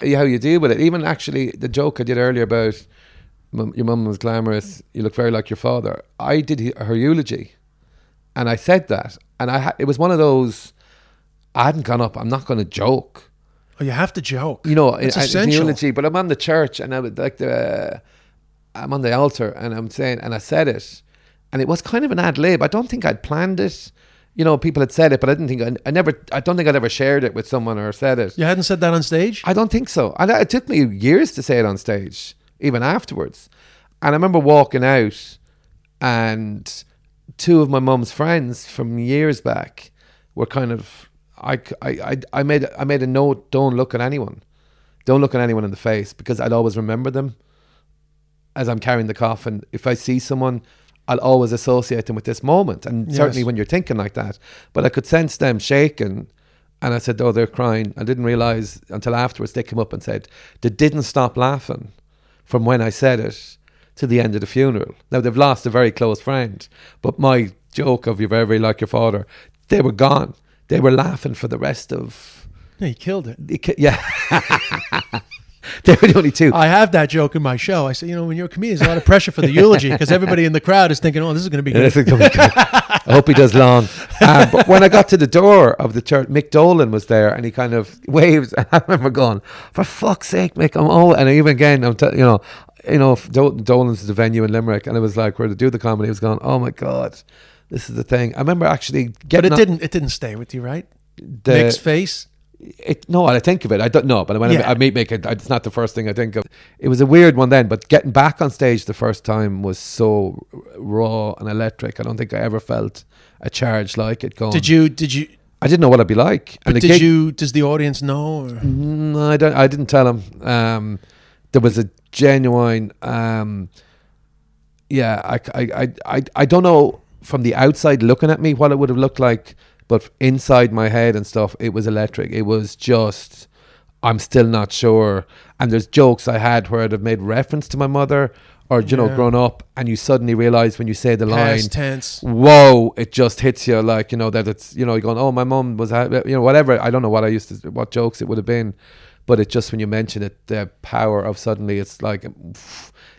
How you deal with it. Even actually, the joke I did earlier about your mum was glamorous. You look very like your father. I did her eulogy, and I said that, and I ha- it was one of those. I hadn't gone up. I'm not going to joke. Oh, you have to joke. You know, it's I- essential. eulogy. But I'm on the church, and I was like the. Uh, I'm on the altar, and I'm saying, and I said it, and it was kind of an ad lib. I don't think I'd planned it. You know, people had said it, but I didn't think I, I never. I don't think I'd ever shared it with someone or said it. You hadn't said that on stage? I don't think so. And it took me years to say it on stage, even afterwards. And I remember walking out, and two of my mum's friends from years back were kind of. I, I, I, I made I made a note: don't look at anyone, don't look at anyone in the face because I'd always remember them as I'm carrying the coffin. If I see someone, I'll always associate them with this moment. And Yes. certainly when you're thinking like that, but I could sense them shaking. And I said, Oh, they're crying. I didn't realize until afterwards they came up and said they didn't stop laughing from when I said it to the end of the funeral. Now they've lost a very close friend, but my joke of you're very, very like your father, they were gone. They were laughing for the rest of. Yeah, you killed it. the ki- Yeah. they were the only two. I have that joke in my show. I say, you know, when you're a comedian, there's a lot of pressure for the eulogy because everybody in the crowd is thinking, oh, this is going to be good. this gonna be good. I hope he does long. Um, but when I got to the door of the church, Mick Dolan was there, and he kind of waves. And I remember going, "For fuck's sake, Mick!" I'm all, and even again, I'm, t- you know, you know, Dol- Dolan's the venue in Limerick, and it was like where to do the comedy. He was going, "Oh my god, this is the thing." I remember actually getting But it didn't. It didn't stay with you, right? the, Mick's face. It, no, I think of it. I don't know, but when Yeah. I, I meet make it, it's not the first thing I think of. It was a weird one then, but getting back on stage the first time was so raw and electric. I don't think I ever felt a charge like it going. Did you? Did you? I didn't know what I'd be like. But the did gig- you? Does the audience know? Or? No, I don't. I didn't tell them. Um, there was a genuine. Um, yeah, I, I, I, I, I don't know from the outside looking at me what it would have looked like, but inside my head and stuff, it was electric. It was just. I'm still not sure. And there's jokes I had where I'd have made reference to my mother, or you know, grown up, and you suddenly realize when you say the line, tense. whoa, it just hits you like, you know, that it's, you know, you're going, oh, my mom was, ha-" you know, whatever. I don't know what I used to, what jokes it would have been. But it just, when you mention it, the power of suddenly it's like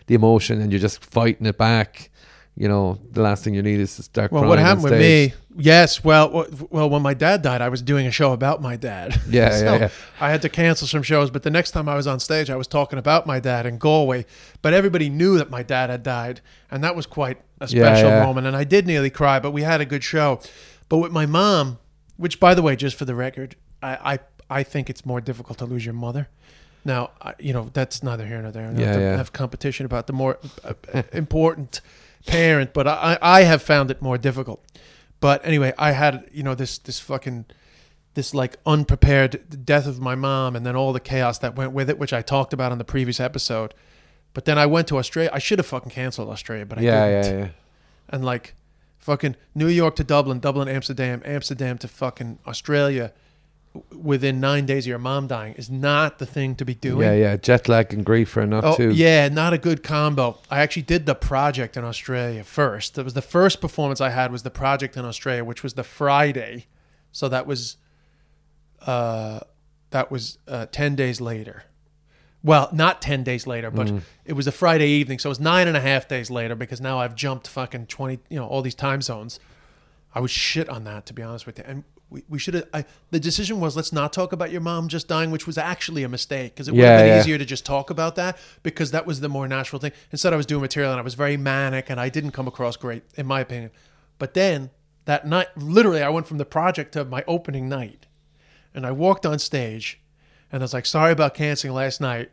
the emotion and you're just fighting it back. You know, the last thing you need is to start Well, what happened with me? Yes. Well, well, when my dad died, I was doing a show about my dad. Yeah, So yeah, yeah. I had to cancel some shows, but the next time I was on stage, I was talking about my dad in Galway. But everybody knew that my dad had died, and that was quite a special yeah. moment. And I did nearly cry, but we had a good show. But with my mom, which, by the way, just for the record, I I, I think it's more difficult to lose your mother. Now, I, you know that's neither here nor there. I Yeah, yeah. have competition about the more uh, important parent, but I, I have found it more difficult. But anyway, I had you know this this fucking this like unprepared death of my mom, and then all the chaos that went with it, which I talked about on the previous episode. But then I went to Australia. I should have fucking canceled Australia, but I Yeah, didn't. yeah, yeah. And like fucking New York to Dublin, Dublin, Amsterdam, Amsterdam to fucking Australia within nine days of your mom dying is not the thing to be doing. Yeah, yeah. Jet lag and grief are not Oh, too. yeah, not a good combo. I actually did the project in Australia first. That was the first performance I had was the project in Australia, which was the Friday. So that was uh that was uh 10 days later. Well, not 10 days later, but it was a Friday evening. So it was nine and a half days later because now I've jumped fucking 20, you know, all these time zones. I was shit on that, to be honest with you. And we, we should have, I, the decision was let's not talk about your mom just dying, which was actually a mistake because it would Yeah, have been yeah. easier to just talk about that because that was the more natural thing. Instead, I was doing material and I was very manic and I didn't come across great, in my opinion. But then that night, literally, I went from the project to my opening night and I walked on stage and I was like, sorry about canceling last night.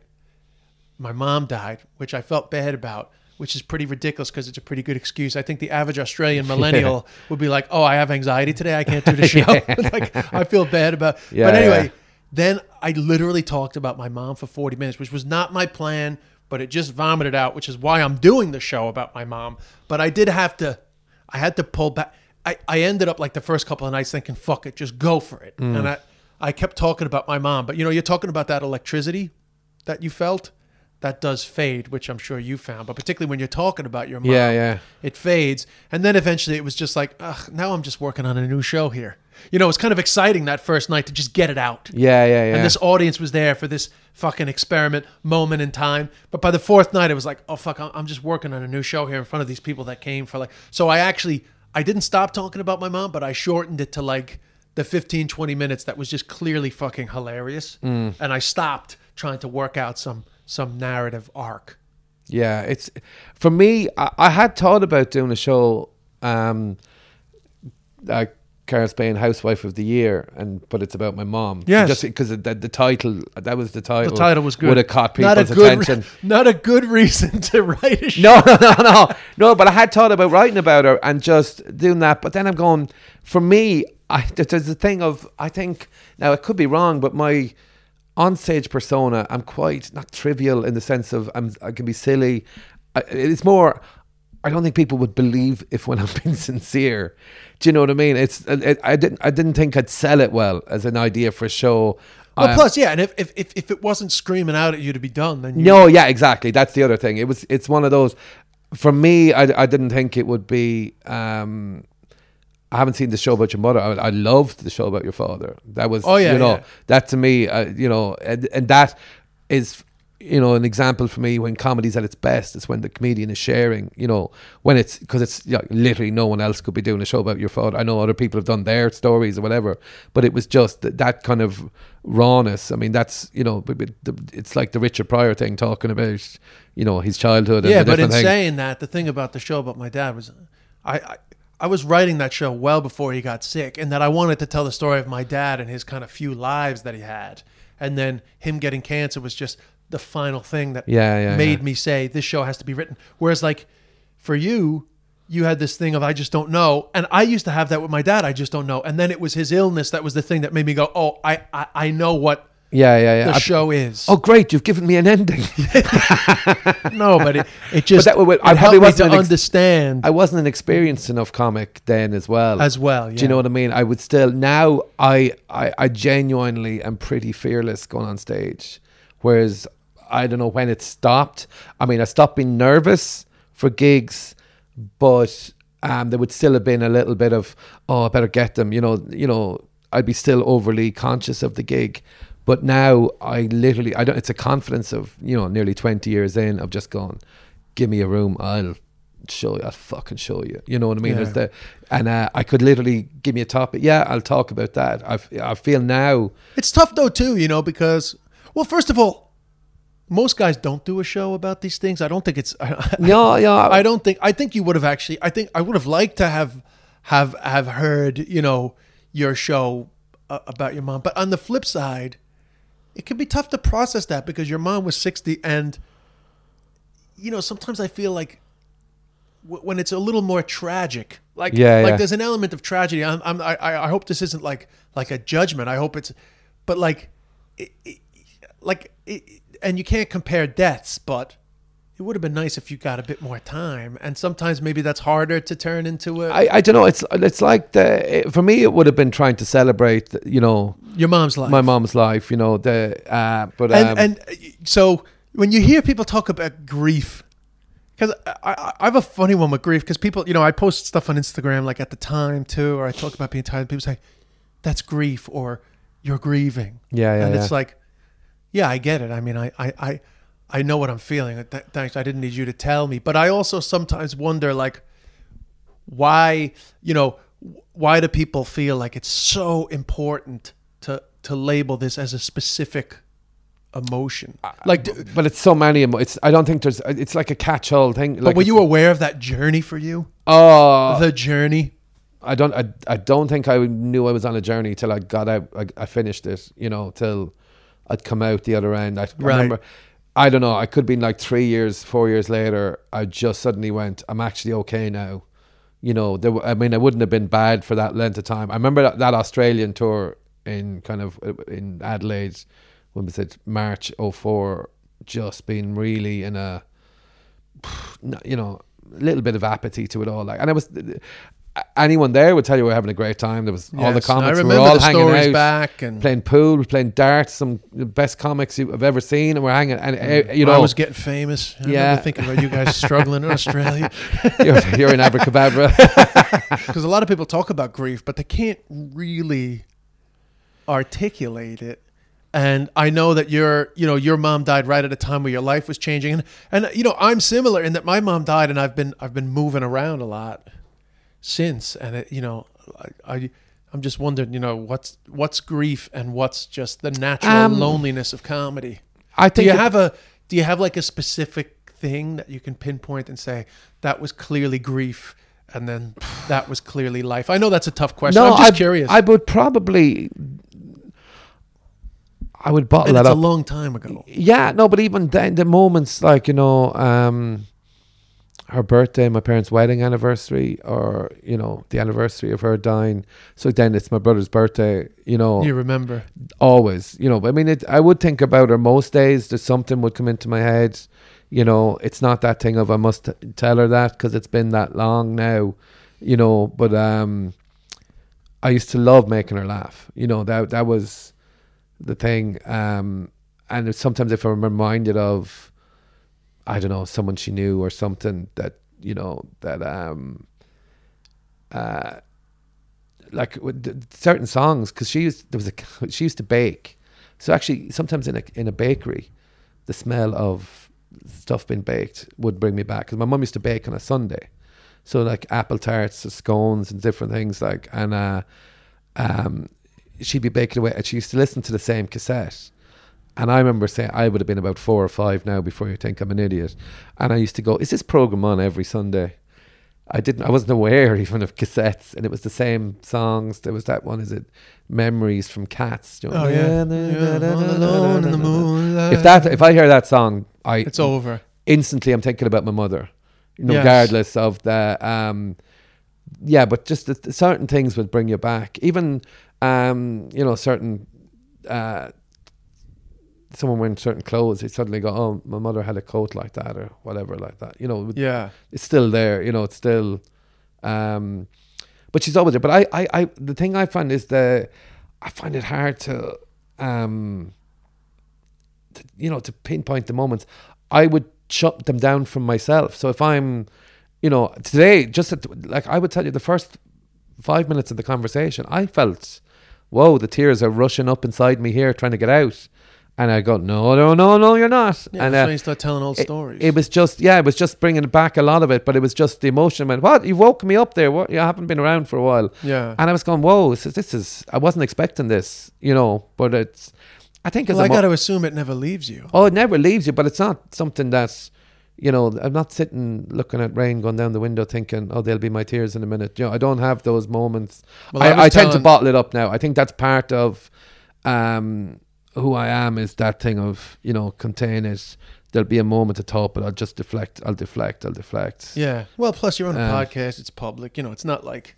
My mom died, which I felt bad about, which is pretty ridiculous because it's a pretty good excuse. I think the average Australian millennial would be like, oh, I have anxiety today. I can't do the show. like, I feel bad about. Yeah, but anyway, yeah. then I literally talked about my mom for 40 minutes, which was not my plan, but it just vomited out, which is why I'm doing the show about my mom. But I did have to, I had to pull back. I, I ended up like the first couple of nights thinking, fuck it, just go for it. Mm. And I, I kept talking about my mom. But you know, you're talking about that electricity that you felt. That does fade, which I'm sure you found. But particularly when you're talking about your mom, Yeah, yeah. it fades. And then eventually it was just like, ugh, now I'm just working on a new show here. You know, it's kind of exciting that first night to just get it out. Yeah, yeah, yeah. And this audience was there for this fucking experiment moment in time. But by the fourth night, it was like, oh fuck, I'm just working on a new show here in front of these people that came for like. So I actually, I didn't stop talking about my mom, but I shortened it to like the 15, 20 minutes that was just clearly fucking hilarious. Mm. And I stopped trying to work out some some narrative arc. Yeah, it's for me. I, I had thought about doing a show, um, like Karl Spain, Housewife of the Year, and but it's about my mom. Yes. just because the, the title that was the title. The title was good. Would have caught not a people's good, attention. Not a good reason to write a show. No, no, no, no, no. But I had thought about writing about her and just doing that. But then I'm going. For me, I there's a thing of I think now it could be wrong, but my on-stage persona, I'm quite not trivial in the sense of I'm I can be silly. I, it's more. I don't think people would believe if when I'm being sincere. Do you know what I mean? It's it, I didn't I didn't think I'd sell it well as an idea for a show. Well, Um, plus, yeah, and if, if, if, if it wasn't screaming out at you to be done, then you, No, yeah, exactly. That's the other thing. It was. It's one of those. For me, I, I didn't think it would be. Um, I haven't seen the show about your mother. I, I loved the show about your father. That was. Oh, yeah, You know yeah. that to me. Uh, you know, and, and that is. You know, an example for me when comedy's at its best is when the comedian is sharing. You know, when it's because it's you know, literally no one else could be doing a show about your father. I know other people have done their stories or whatever, but it was just that, that kind of rawness. I mean, that's you know, but- but the- it's like the Richard Pryor thing talking about you know his childhood. And yeah, but in things. saying that, the thing about the show about my dad was, I, I I was writing that show well before he got sick, and that I wanted to tell the story of my dad and his kind of few lives that he had, and then him getting cancer was just the final thing that Yeah, yeah, made yeah. me say this show has to be written. Whereas like for you. You had this thing of I just don't know, and I used to have that with my dad. I just don't know, and then it was his illness that was the thing that made me go, "Oh, I I, I know what yeah, yeah, yeah. the I- show is." oh, great! You've given me an ending. no, but it, it just that would- it I helped probably me wasn't to ex- understand I wasn't an experienced enough comic then as well. as well. Do you know what I mean? I would still now I, I I genuinely am pretty fearless going on stage. Whereas I don't know when it stopped. I mean, I stopped being nervous for gigs, but um, there would still have been a little bit of oh, I better get them. You know, you know, I'd be still overly conscious of the gig. But now I literally I don't. It's a confidence of you know nearly twenty years in of just gone. give me a room, I'll show you, I'll fucking show you. You know what I mean? Yeah. The, and uh, I could literally give me a topic. Yeah, I'll talk about that. I I feel now. It's tough though too, you know, because well, first of all, most guys don't do a show about these things. I don't think it's. No, yeah. I don't think. I think you would have actually. I think I would have liked to have have have heard you know your show uh, about your mom. But on the flip side, it can be tough to process that because your mom was sixty, and you know sometimes I feel like w- when it's a little more tragic, like Yeah, like yeah. there's an element of tragedy. I'm, I'm I I I hope this isn't like like a judgment. I hope it's, but like, it, it, like, it, and you can't compare deaths, but it would have been nice if you got a bit more time. And sometimes maybe that's harder to turn into a I, I don't know. It's it's like the it, for me. It would have been trying to celebrate, you know, your mom's life. my mom's life. You know, the uh, but and um, and uh, so when you hear people talk about grief, because I, I, I have a funny one with grief because people, you know, I post stuff on Instagram like at the time too, or I talk about being tired. People say, "That's grief," or "You're grieving." Yeah, yeah, and it's yeah. like, yeah, I get it. I mean, I, I, I, I know what I'm feeling. Th- thanks. I didn't need you to tell me, but I also sometimes wonder, like, why, you know, why do people feel like it's so important to to label this as a specific emotion? Like, d- but it's so many. emo- It's I don't think there's. Uh, it's like a catch-all thing. but were you aware of that journey for you? Oh, the journey. I don't. I, I don't think I knew I was on a journey till I got out. I, I finished it. You know, till I'd come out the other end. I, I Right. remember, I don't know, I could have been like three years, four years later, I just suddenly went, I'm actually okay now. You know, there, I mean, I wouldn't have been bad for that length of time. I remember that, that Australian tour in kind of uh, in Adelaide, when we said March 04, just being really in a, you know, a little bit of apathy to it all. Like, and I was, anyone there would tell you we're having a great time. There was all the Yes, comics I were remember all the hanging stories out, back and playing pool, playing darts. Some of the best comics you- I've ever seen, and we're hanging. And uh, you know, I was getting famous. I Yeah. thinking about you guys struggling in Australia you're, you're in Abracadabra. because a lot of people talk about grief, but they can't really articulate it. And I know that your, you know, your mom died right at a time where your life was changing, and and you know, I'm similar in that my mom died, and I've been I've been moving around a lot since, and it, you know, I, I I'm just wondering, you know, what's what's grief and what's just the natural Um, loneliness of comedy. I think Do you it- have a do you have like a specific thing that you can pinpoint and say that was clearly grief and then that was clearly life? I know that's a tough question. No, I'm just I, curious. I would probably, I would bottle and that it's a long time ago. yeah, no, but even then, the moments like you know, um, her birthday, my parents' wedding anniversary, or you know, the anniversary of her dying. So then it's my brother's birthday. You know, You remember? always you know i mean it, i would think about her most days that something would come into my head you know it's not that thing of i must t- tell her that because it's been that long now you know but um i used to love making her laugh you know that that was the thing um and sometimes if i'm reminded of i don't know someone she knew or something that you know that um uh like certain songs because she used there was a she used to bake. So actually sometimes in a in a bakery the smell of stuff being baked would bring me back because my mum used to bake on a Sunday. So like apple tarts and scones and different things like and uh um she'd be baking away and she used to listen to the same cassette and I remember saying I would have been about four or five now before you think I'm an idiot and I used to go is this program on every Sunday I didn't. I wasn't aware even of cassettes, and it was the same songs. There was that one. Is it Memories from Cats? You know? Oh yeah. yeah. Alone in the moonlight. If that, if I hear that song, I it's over. instantly I'm thinking about my mother, Yes. regardless of the um, yeah. But just the, the certain things would bring you back. Even um, you know, certain uh, someone wearing certain clothes, you suddenly go, oh, my mother had a coat like that or whatever like that. You know, Yeah. it's still there. You know, it's still. Um, but she's always there. But I, I, I, the thing I find is the, I find it hard to, um, to, you know, to pinpoint the moments. I would shut them down from myself. So if I'm, you know, today, just at, like I would tell you, the first five minutes of the conversation, I felt, whoa, the tears are rushing up inside me here, trying to get out. And I go, no, no, no, no, you're not. Yeah, and that's uh, when you start telling old it- stories. It, was just, yeah, it was just bringing back a lot of it, but it was just the emotion. Went, what? You woke me up there. What? You haven't been around for a while. yeah. And I was going, whoa, this is, this is I wasn't expecting this, you know, but it's, I think well, I mo- got to assume it never leaves you. Oh, it never leaves you, but it's not something that's, you know, I'm not sitting looking at rain going down the window thinking, oh, there'll be my tears in a minute. You know, I don't have those moments. Well, I I, I, tend to bottle it up now. I think that's part of um, who I am is that thing of, you know, contain it. There'll be a moment of thought, but I'll just deflect, I'll deflect, I'll deflect. Yeah. Well, plus you're on a Um, podcast. It's public. You know, it's not like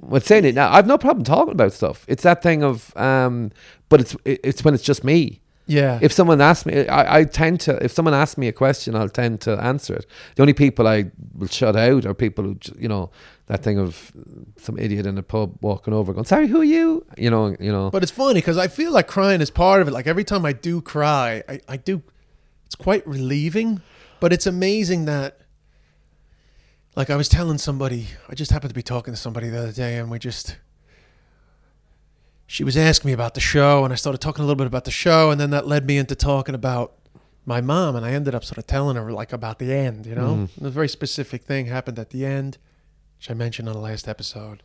Well, saying it now, I've no problem talking about stuff. It's that thing of, um, but it's it- it's when it's just me. yeah. If someone asks me, I, I tend to. If someone asks me a question, I'll tend to answer it. The only people I will shut out are people who, you know, that thing of some idiot in a pub walking over, going, "Sorry, who are you?" You know, you know. But it's funny because I feel like crying is part of it. Like every time I do cry, I, I do. It's quite relieving, but it's amazing that. Like I was telling somebody, I just happened to be talking to somebody the other day, and we just. She was asking me about the show, and I started talking a little bit about the show, and then that led me into talking about my mom, and I ended up sort of telling her like about the end. You know, mm. a very specific thing happened at the end, which I mentioned on the last episode,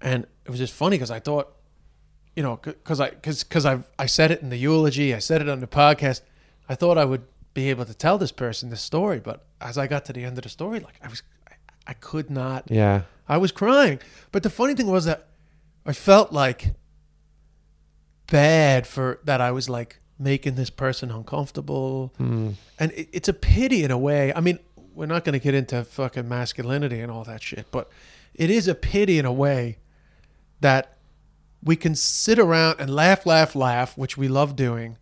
and it was just funny because I thought you know, because I because because I I said it in the eulogy, I said it on the podcast. I thought I would be able to tell this person this story, but as I got to the end of the story, like I was, I, I could not. yeah, I was crying. But the funny thing was that I felt like bad for that I was like making this person uncomfortable. Hmm. And it, it's a pity in a way. I mean, we're not going to get into fucking masculinity and all that shit, but it is a pity in a way that we can sit around and laugh, laugh, laugh, which we love doing.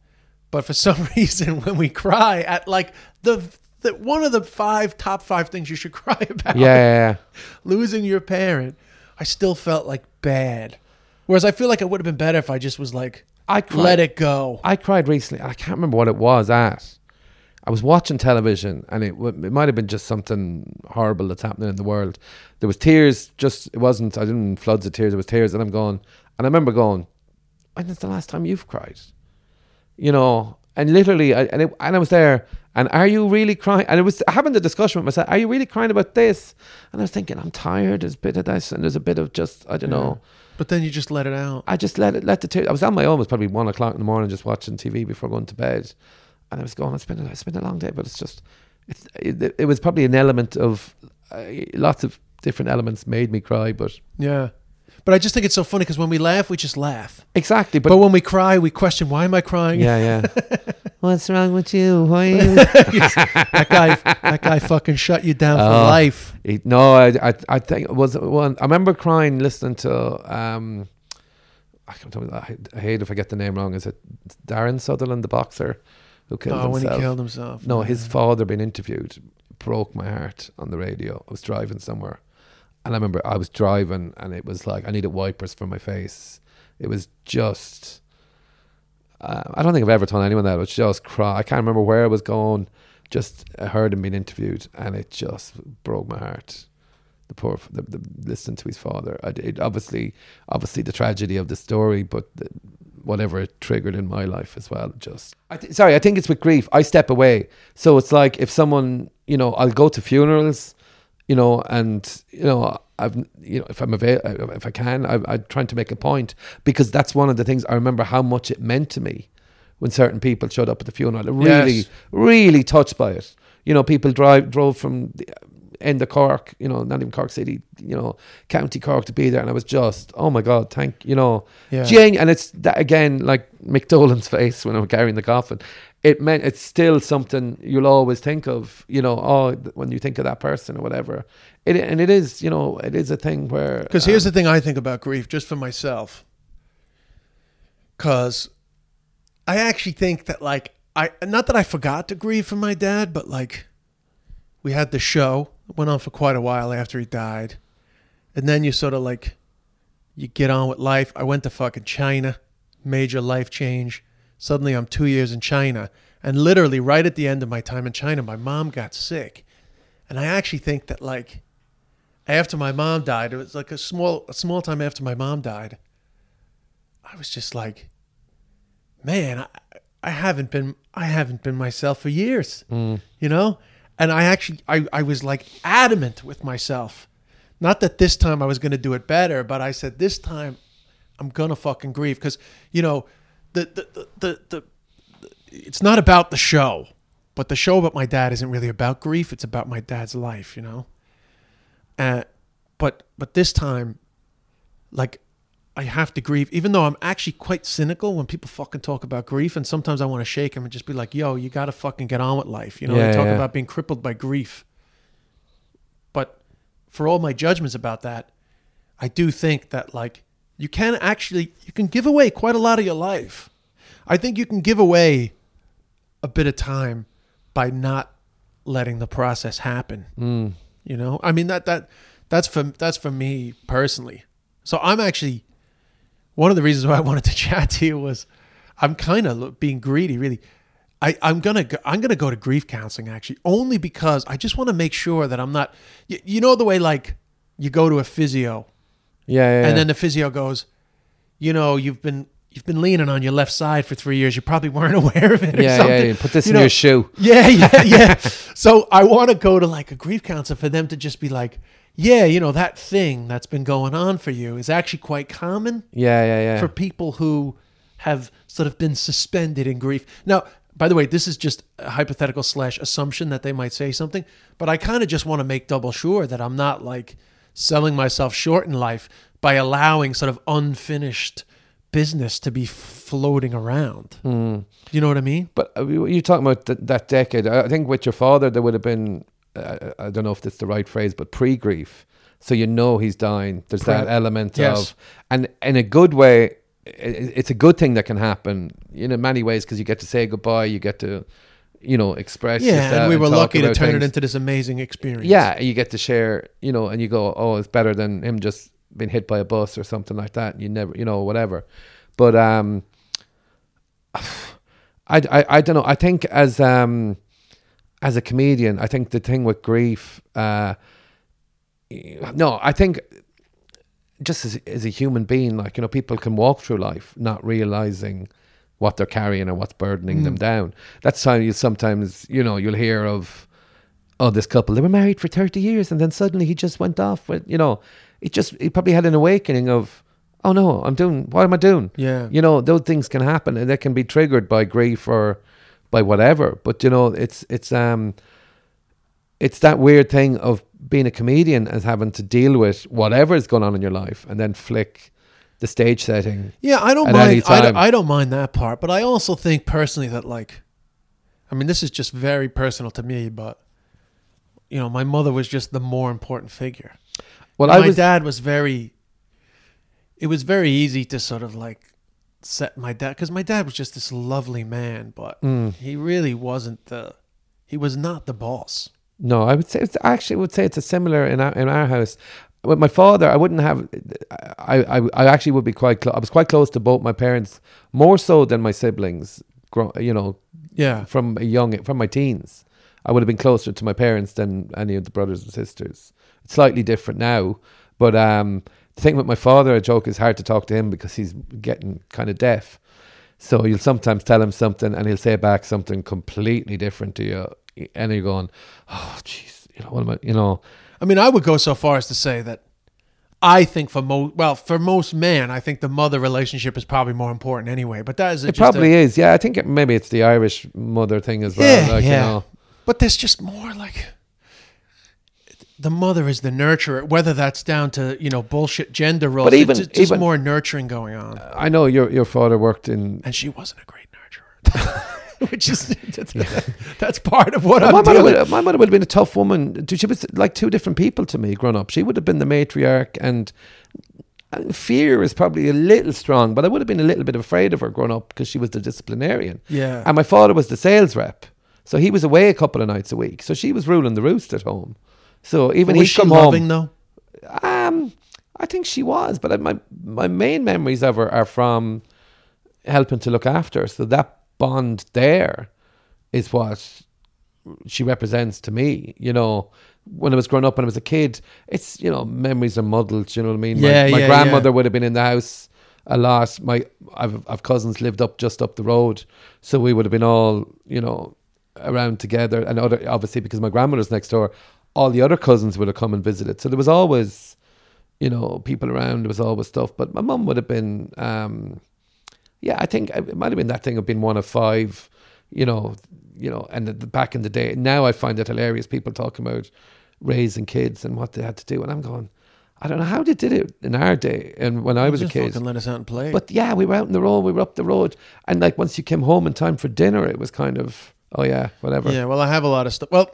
But for some reason, when we cry at like the, the one of the five top five things you should cry about, Yeah, yeah, yeah. losing your parent, I still felt like bad. Whereas I feel like it would have been better if I just was like, I cried. let it go. I cried recently. I can't remember what it was at. I was watching television, and it w- it might have been just something horrible that's happening in the world. There was tears. Just it wasn't. I didn't floods of tears. It was tears, and I'm going. And I remember going, "When is the last time you've cried?" You know, and literally, I, and it, and I was there. And are you really crying? And it was having the discussion with myself. Are you really crying about this? And I was thinking, I'm tired. There's a bit of this, and there's a bit of just I don't know. But then you just let it out. I just let it let the tears. I was on my own. It was probably one o'clock in the morning, just watching TV before going to bed, and I was going. It's been a, it's been a long day, but it's just it's it, it was probably an element of uh, lots of different elements made me cry, but Yeah. But I just think it's so funny because when we laugh, we just laugh. exactly. But, But, when we cry, we question, why am I crying? yeah, yeah. What's wrong with you? Why? Are you? that guy, that guy fucking shut you down for Oh. life. He- no, I, I, I think it was one. I remember crying listening to. Um, I can't tell I I hate if I get the name wrong. Is it Darren Sutherland, the boxer, who killed Oh, when he killed himself. No, his father being interviewed broke my heart on the radio. I was driving somewhere, and I remember I was driving, and it was like I needed wipers for my face. It was just. Uh, I don't think I've ever told anyone that. It was just cry. I can't remember where I was going. Just I heard him being interviewed, and it just broke my heart. The poor, the, the listening to his father. I did obviously, obviously the tragedy of the story, but the, whatever it triggered in my life as well. Just, I th- sorry, I think it's with grief. I step away, so it's like if someone, you know, I'll go to funerals, you know, and you know, I've, you know, if I'm avail, if I can, I, I'm trying to make a point because that's one of the things I remember how much it meant to me when certain people showed up at the funeral. Really, Yes. really touched by it. You know, people drive drove from the end of Cork, you know, not even Cork City, you know, County Cork to be there, and I was just, oh my god, thank you know, Yeah. and it's that again, like Mick Dolan's face when I'm carrying the coffin. It meant it's still something you'll always think of, you know. Oh, when you think of that person or whatever, it and it is, you know, it is a thing where Because here's um, the thing I think about grief, just for myself. Because I actually think that, like, I not that I forgot to grieve for my dad, but like, we had the show went on for quite a while after he died, and then you sort of like, you get on with life. I went to fucking China, major life change. Suddenly, I'm two years in China, and literally right at the end of my time in China, my mom got sick, and I actually think that like after my mom died, it was like a small a small time after my mom died. I was just like, man, I, I haven't been I haven't been myself for years, mm. you know. And I actually I I was like adamant with myself, not that this time I was going to do it better, but I said this time I'm gonna fucking grieve because you know the the the. the it's not about the show, but the show about my dad isn't really about grief. It's about my dad's life, you know. Uh, but but this time, like, I have to grieve, even though I'm actually quite cynical when people fucking talk about grief, and sometimes I want to shake them and just be like, "Yo, you got to fucking get on with life." You know, Yeah, they talk yeah. about being crippled by grief. But for all my judgments about that, I do think that like you can actually you can give away quite a lot of your life. I think you can give away a bit of time by not letting the process happen. Mm. You know, I mean that that that's for that's for me personally. So I'm actually one of the reasons why I wanted to chat to you was I'm kind of being greedy, really. I, I'm gonna go, I'm gonna go to grief counseling actually only because I just want to make sure that I'm not. You, you know the way like you go to a physio yeah, yeah, and then the physio goes, you know, you've been you've been leaning on your left side for three years. You probably weren't aware of it. Or yeah, yeah, something. yeah. Put this You in know, your shoe. yeah, yeah, yeah. so I want to go to like a grief counselor for them to just be like, yeah, you know, that thing that's been going on for you is actually quite common Yeah, yeah, yeah. for people who have sort of been suspended in grief. Now, by the way, this is just a hypothetical slash assumption that they might say something, but I kind of just want to make double sure that I'm not like selling myself short in life by allowing sort of unfinished business to be floating around. Hmm. You know what I mean? But uh, you you talking about th- that decade? I I think with your father, there would have been. Uh, I don't know if that's the right phrase, but pre-grief. So you know he's dying. There's Pre- that element Yes. of, and in a good way, i- it's a good thing that can happen. In many ways, because you get to say goodbye, you get to, you know, express. Yeah, and we were talk lucky to turn it into this amazing experience. Yeah, you get to share, you know, and you go, oh, it's better than him just being hit by a bus or something like that. You never, you know, whatever. But um, I, I, I don't know. I think as um, as a comedian, I think the thing with grief, uh, no, I think just as, as a human being, like you know, people can walk through life not realizing what they're carrying or what's burdening them down. That's how you sometimes, you know, you'll hear of oh, this couple, they were married for 30 years and then suddenly he just went off with, you know, it just, he probably had an awakening of, oh no, I'm doing, what am I doing? Yeah. You know, those things can happen and they can be triggered by grief or by whatever. But, you know, it's, it's, um, it's that weird thing of being a comedian as having to deal with whatever is going on in your life and then flick the stage setting. Yeah, I don't mind. I don't. I don't mind that part, but I also think personally that like, I mean, this is just very personal to me, but you know, my mother was just the more important figure. Well, I my was, dad was very. It was very easy to sort of like set my dad because my dad was just this lovely man, but Mm. he really wasn't the. He was not the boss. No, I would say it's I actually would say it's a similar in our in our house. With my father, I wouldn't have. I I, I actually would be quite. Clo- I was quite close to both my parents, more so than my siblings. Grow, you know, Yeah, from a young from my teens, I would have been closer to my parents than any of the brothers and sisters. It's slightly different now, but um, the thing with my father, a joke is hard to talk to him because he's getting kind of deaf. So you'll sometimes tell him something, and he'll say back something completely different to you, and you're going, "Oh, jeez, you know what am I?" You know, I mean, I would go so far as to say that I think for most, well, for most men, I think the mother relationship is probably more important anyway. But that is it just a- probably is. Yeah, I think it, maybe it's the Irish mother thing as well. Yeah, like, yeah. You know, But there's just more like the mother is the nurturer, whether that's down to you know bullshit gender roles. But even- just, just even- more nurturing going on, uh, I know your your father worked in and she wasn't a great nurturer, which is that's, that's part of what my I'm mother, would, my mother would have been a tough woman. She was like two different people to me growing up. She would have been the matriarch, and, and fear is probably a little strong, but I would have been a little bit afraid of her growing up because she was the disciplinarian. Yeah. And my father was the sales rep. So he was away a couple of nights a week. So she was ruling the roost at home. So even was she come loving home. though? Um, I think she was, but my my main memories of her are from helping to look after. her. So that bond there is what she represents to me. You know, when I was growing up, when I was a kid, it's you know memories are muddled. You know what I mean? My- Yeah, my, yeah, grandmother yeah. would have been in the house a lot. My I've, I've cousins lived up just up the road, so we would have been all you know around together. And other obviously because my grandmother's next door, all the other cousins would have come and visited. So there was always you know, people around. There was always stuff. But my mum would have been, um, yeah, I think it might have been that thing of being one of five, you know, you know, and the, the- back in the day. Now I find it hilarious. People talking about raising kids and what they had to do, and I'm going, I don't know how they did it in our day and when I was a kid. let us out and play. But yeah, we were out in the road. We were up the road, and like once you came home in time for dinner, it was kind of, oh yeah, whatever. Yeah, well, I have a lot of stuff. Well,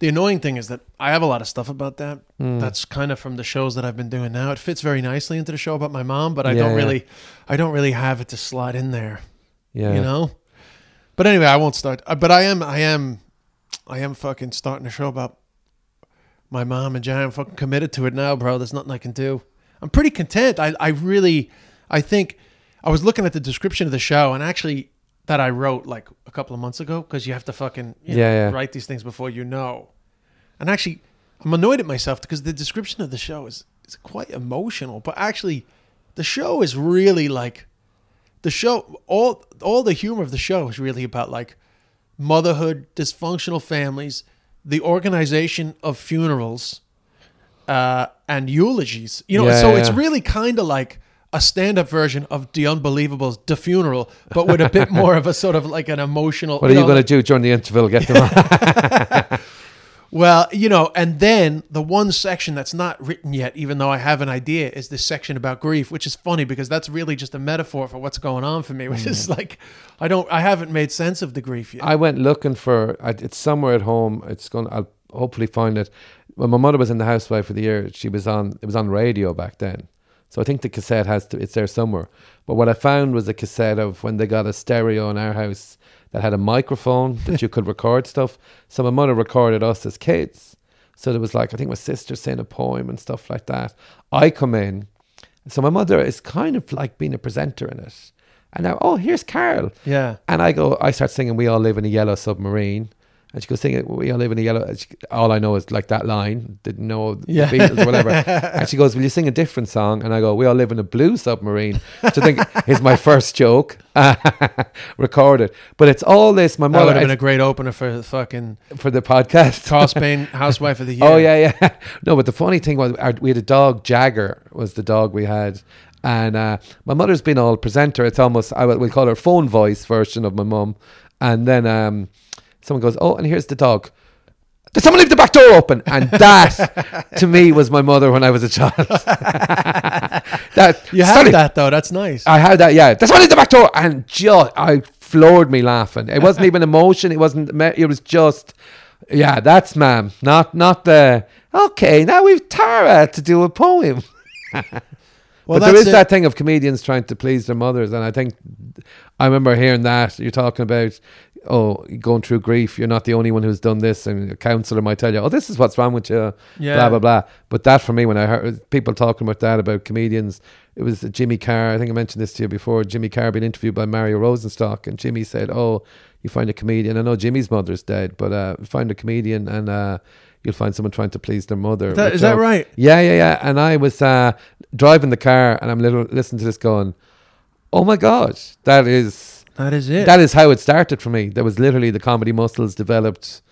the annoying thing is that I have a lot of stuff about that. Hmm. That's kind of from the shows that I've been doing now. It fits very nicely into the show about my mom, but I Yeah, don't yeah. really, I don't really have it to slot in there. yeah. You know. But anyway, I won't start. uh, But I am, I am, I am fucking starting a show about my mom and Jan. I'm fucking committed to it now, bro. There's nothing I can do. I'm pretty content. I, I really, I think I was looking at the description of the show and actually that I wrote like a couple of months ago because you have to fucking you know, Yeah, yeah. write these things before you know. And actually, I'm annoyed at myself because the description of the show is, is quite emotional, but actually, the show is really like the show all all the humor of the show is really about like motherhood, dysfunctional families, the organization of funerals, uh, and eulogies. You know, Yeah, so it's really kind of like a stand-up version of The Unbelievable's The Funeral, but with a bit more of a sort of like an emotional. What are you know, going to do during the interval? Get them on. Well, you know, and then the one section that's not written yet, even though I have an idea, is this section about grief, which is funny because that's really just a metaphor for what's going on for me, which is mm. like, I don't, I haven't made sense of the grief yet. I went looking for it's somewhere at home. It's going. I'll hopefully find it. When my mother was in the housewife for the year, she was on. It was on radio back then, so I think the cassette has to. It's there somewhere. But what I found was a cassette of when they got a stereo in our house that had a microphone that you could record stuff. So my mother recorded us as kids. So there was like I think my sister saying a poem and stuff like that. I come in, so my mother is kind of like being a presenter in it. And now, oh, here's Karl. yeah. And I go, I start singing "We All Live in a Yellow Submarine," and she goes singing "We All Live in a Yellow." she- all I know is like that line. Didn't know the Yeah. Beatles or whatever. and she goes, "Will you sing a different song?" And I go, "We all live in a blue submarine," which I think is my first joke recorded. But it's all this. My That would have been a great opener for the fucking for the podcast. Karl Spain Housewife of the Year. Oh yeah, yeah. No, but the funny thing was, our, we had a dog. Jagger was the dog we had, and uh, my mother's been all presenter. It's almost I will we call her phone voice version of my mum. And then um, someone goes, "Oh, and here's the dog." Did someone leave the back door open? And that, to me, was my mother when I was a child. that You had sorry, that though. That's nice. I had that. Yeah, did someone leave the back door? And just, I floored me laughing. It wasn't even emotion. It wasn't. It was just, yeah, that's ma'am. Not not the. Okay, now we've Tara to do a poem. well, but there is it. that thing of comedians trying to please their mothers, and I think I remember hearing that you're talking about. Oh, going through grief. You're not the only one who's done this, and a counsellor might tell you, "Oh, this is what's wrong with you." Yeah. Blah blah blah. But that for me, when I heard people talking about that about comedians, it was Jimmy Carr. I think I mentioned this to you before. Jimmy Carr being interviewed by Mario Rosenstock, and Jimmy said, "Oh, you find a comedian. I know Jimmy's mother's dead, but uh, find a comedian and." Uh, You'll find someone trying to please their mother. That- with is that right? Yeah, yeah, yeah. And I was uh, driving the car, and I'm little listening to this, going, "Oh my god, that is That is it. that is how it started for me." There was literally the comedy muscles developed,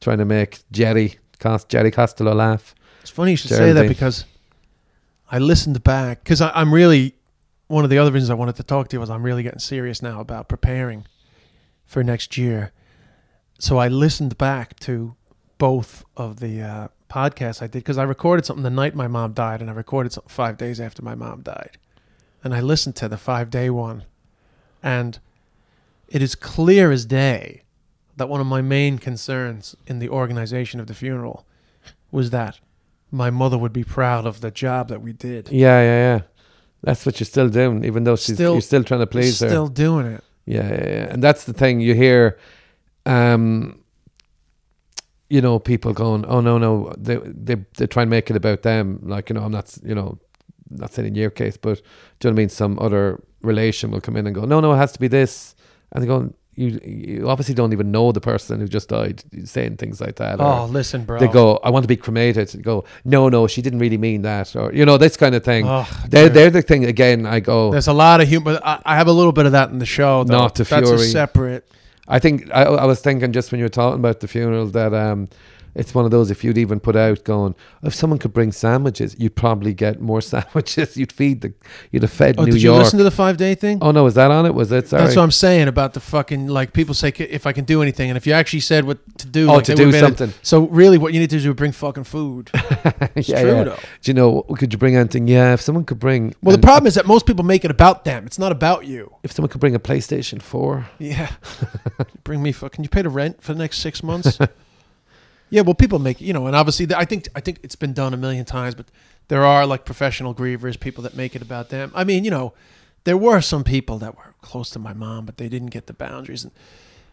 trying to make Jerry Cost Jerry Costello laugh. It's funny you should say that because I listened back because I'm really one of the other reasons I wanted to talk to you was I'm really getting serious now about preparing for next year. So I listened back to both of the uh, podcasts I did because I recorded something the night my mom died and I recorded something five days after my mom died, and I listened to the five day one, and it is clear as day that one of my main concerns in the organization of the funeral was that my mother would be proud of the job that we did. Yeah, yeah, yeah. That's what you're still doing, even though she's Still- you're still trying to please Still her. doing it. Yeah, yeah, yeah. And that's the thing you hear. Um, you know, people going, "Oh no, no," they they they try and make it about them. Like you know, I'm not, you know, not saying in your case, but do you know what I mean? Some other relation will come in and go, "No, no, it has to be this," and they go, "You you obviously don't even know the person who just died," saying things like that. Oh, listen, bro. They go, "I want to be cremated." You go, "No, no, she didn't really mean that," or you know, this kind of thing. Oh, they're they're the thing again. I go, There's a lot of humor. I, I have a little bit of that in the show. Though. Not to That's a fury. separate. I think I, I was thinking just when you were talking about the funeral that um, it's one of those if you'd even put out going if someone could bring sandwiches, you'd probably get more sandwiches. You'd feed the you'd have fed Oh, New did you York. listen to the five day thing? oh no, was that on it? Was it? Sorry. That's what I'm saying about the fucking like people say if I can do anything, and if you actually said what to do, Oh, like, to do made it- something. So really, what you need to do is bring fucking food. It's yeah, true yeah. though. Do you know? Could you bring anything? Yeah, if someone could bring. Well, the problem is that most people make it about them. It's not about you. if someone could bring a PlayStation Four. Yeah. Bring me fucking. You pay the rent for the next six months. Yeah, well, people make you know, and obviously, I think I think it's been done a million times, but there are like professional grievers, people that make it about them. I mean, you know, there were some people that were close to my mom, but they didn't get the boundaries. And,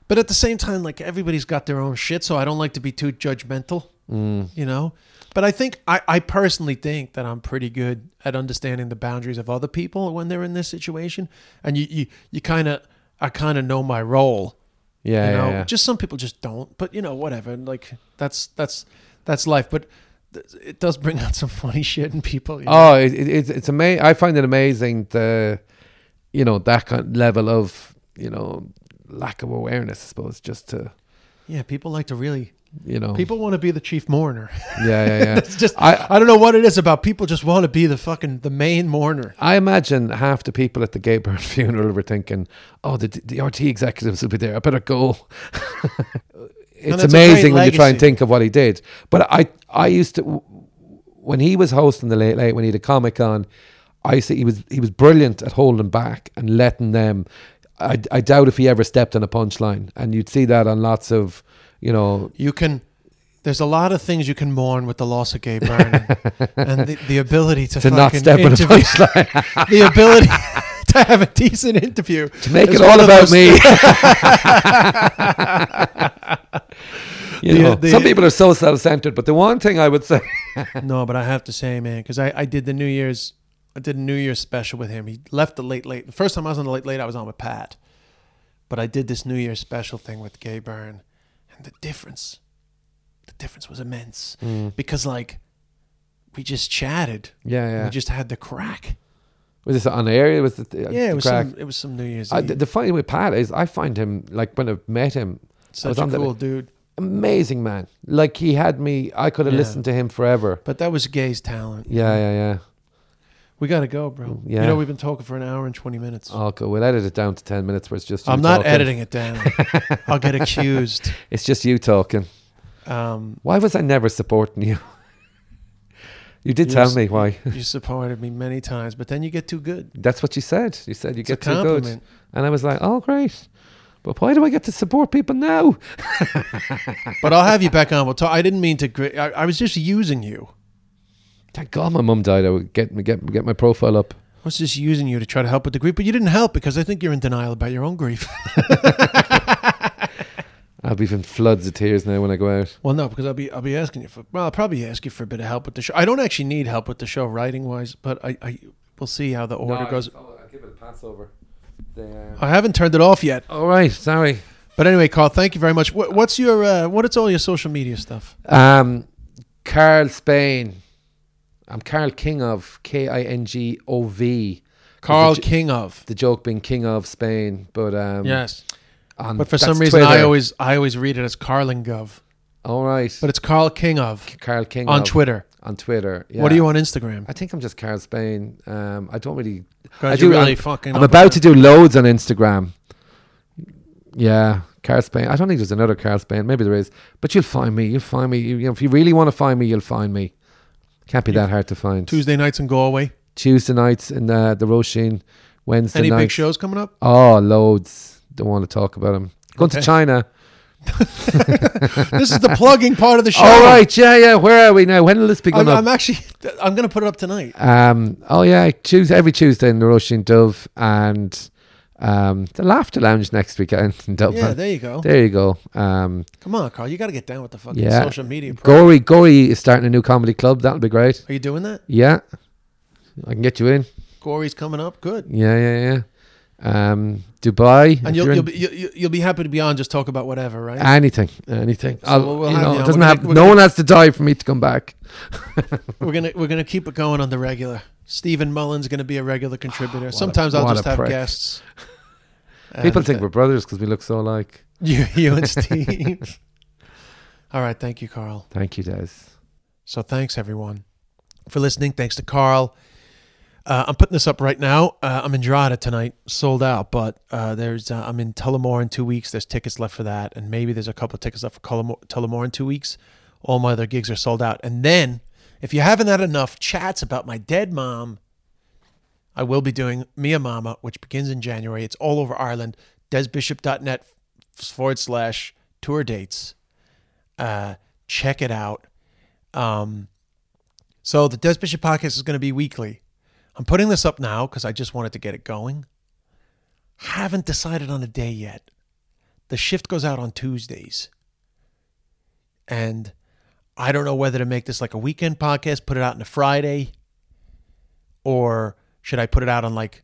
but at the same time, like everybody's got their own shit, so I don't like to be too judgmental. Mm. You know, but I think I, I personally think that I'm pretty good at understanding the boundaries of other people when they're in this situation, and you you you kind of I kind of know my role Yeah, you know yeah, yeah. just some people just don't but you know whatever like that's that's that's life but th- it does bring out some funny shit in people you oh, know? Oh, it, it, it's it's amazing. I find it amazing the, you know, that kind of level of you know lack of awareness. I suppose just to yeah people like to really you know people want to be the chief mourner Yeah, yeah, yeah. it's just I- I, don't know what it is about people just want to be the fucking the main mourner I imagine half the people at the Gay Byrne funeral were thinking, "Oh, the the RTÉ executives will be there. I better go." it's amazing when you try and think of what he did. But I, I used to, when he was hosting the late late, when he had a comic on, I used to, he was he was brilliant at holding back and letting them. I, I doubt if he ever stepped on a punchline, and you'd see that on lots of, you know, You can. There's a lot of things you can mourn with the loss of Gay Byrne, and the, the ability to, to not step a interview- punchline, the ability to have a decent interview to make it all about me. you The- know, the- some people are so self-centered, but the one thing I would say, No, but I have to say, man, because I, I did the New Year's, I did a New Year's special with him. He left the late late. The first time I was on the late late, I was on with Pat, but I did this New Year's special thing with Gay Byrne, and the difference, the difference was immense mm. because like we just chatted, yeah, yeah. we just had the crack. was this on air? Was it the, uh, Yeah, the it was crack? some, it was some New Year's. I, Eve. the, the funny thing with Pat is, I find him like when I've met him, I Such a cool dude. amazing man. Like he had me, I could have Yeah. listened to him forever. But that was Gay's talent. Yeah, yeah, yeah. We got to go, bro. Yeah. You know, we've been talking for an hour and 20 minutes. Oh, cool. We'll edit it down to ten minutes where it's just. You I'm not talking. editing it down. I'll get accused. It's just you talking. Um, Why was I never supporting you? you did You tell me why. you supported me many times, but then you get too good. That's what you said. You said you It's get too good, and I was like, "Oh, great." But why do I get to support people now? But I'll have you back on. We'll talk. I didn't mean to. I, I was just using you. Thank God my mum died. I would get get get my profile up. I was just using you to try to help with the grief, but you didn't help because I think you're in denial about your own grief. I'll be in floods of tears now when I go out. well, no, because I'll be I'll be asking you for. Well, I'll probably ask you for a bit of help with the show. I don't actually need help with the show writing wise, but I, I we'll see how the order goes. I'll give it a pass over. I haven't turned it off yet. All right, sorry. But anyway, Karl, thank you very much. What, what's your uh, what is all your social media stuff? Um, Karl Spain. I'm Karl King of K I N G O V. Karl the, King of. the joke being King of Spain, but um, Yes. But for some reason, I always I always read it as Carlingov, all right. but it's Karl King of Karl King on of, Twitter. On Twitter. Yeah. What are you on Instagram? I think I'm just Karl Spain. Um, I don't really. I you're really I'm, fucking. I'm about to do loads on Instagram. Yeah, Karl Spain. I don't think there's another Karl Spain. Maybe there is, but you'll find me. You'll find me. You, you know, if you really want to find me, you'll find me. Can't be that hard to find. Tuesday nights in Galway. Tuesday nights in uh, the Roisin. Wednesday Any nights. big shows coming up? Oh, loads. Don't want to talk about them. Going to Okay. China. this is the plugging part of the show. All right. Yeah, yeah. Where are we now? When will this be going I'm, up? I'm actually. I'm going to put it up tonight. Um, oh yeah, Tuesday every Tuesday in the Róisín Dubh and um, the Laughter Lounge next weekend in Dublin. Yeah, there you go. There you go. Um, Come on, Karl. You got to get down with the fucking Yeah. social media. Pro. Gory Gory is starting a new comedy club. That'll be great. Are you doing that? Yeah, I can get you in. Gory's coming up. Good. Yeah, yeah, yeah. Um, Dubai. And you'll you'll be, you, you- you'll be happy to be on. Just talk about whatever, right? anything, anything. I'll- we'll- we'll you know, you doesn't have. gonna- no gonna- one has to die for me to come back. we're gonna we're gonna keep it going on the regular. Stephen Mullen's gonna be a regular contributor. a- Sometimes I'll just have prick. guests. People think uh, we're brothers because we look so alike. you, you and Steve. All right, thank you, Karl. Thank you, Des. So thanks everyone for listening. Thanks to Karl. Uh, I'm putting this up right now. Uh, I'm in Drogheda tonight, sold out. But uh, there's uh, I'm in Tullamore in two weeks. There's tickets left for that, and maybe there's a couple of tickets left for Tullamore in two weeks. All my other gigs are sold out. And then, if you haven't had enough chats about my dead mom, I will be doing Mia Mama, which begins in January. It's all over Ireland. DesBishop.net forward slash tour dates. Uh, check it out. Um, so the Des Bishop podcast is going to be weekly. I'm putting this up now because I just wanted to get it going. Haven't decided on a day yet. The shift goes out on Tuesdays. And I don't know whether to make this like a weekend podcast, put it out on a Friday, or should I put it out on like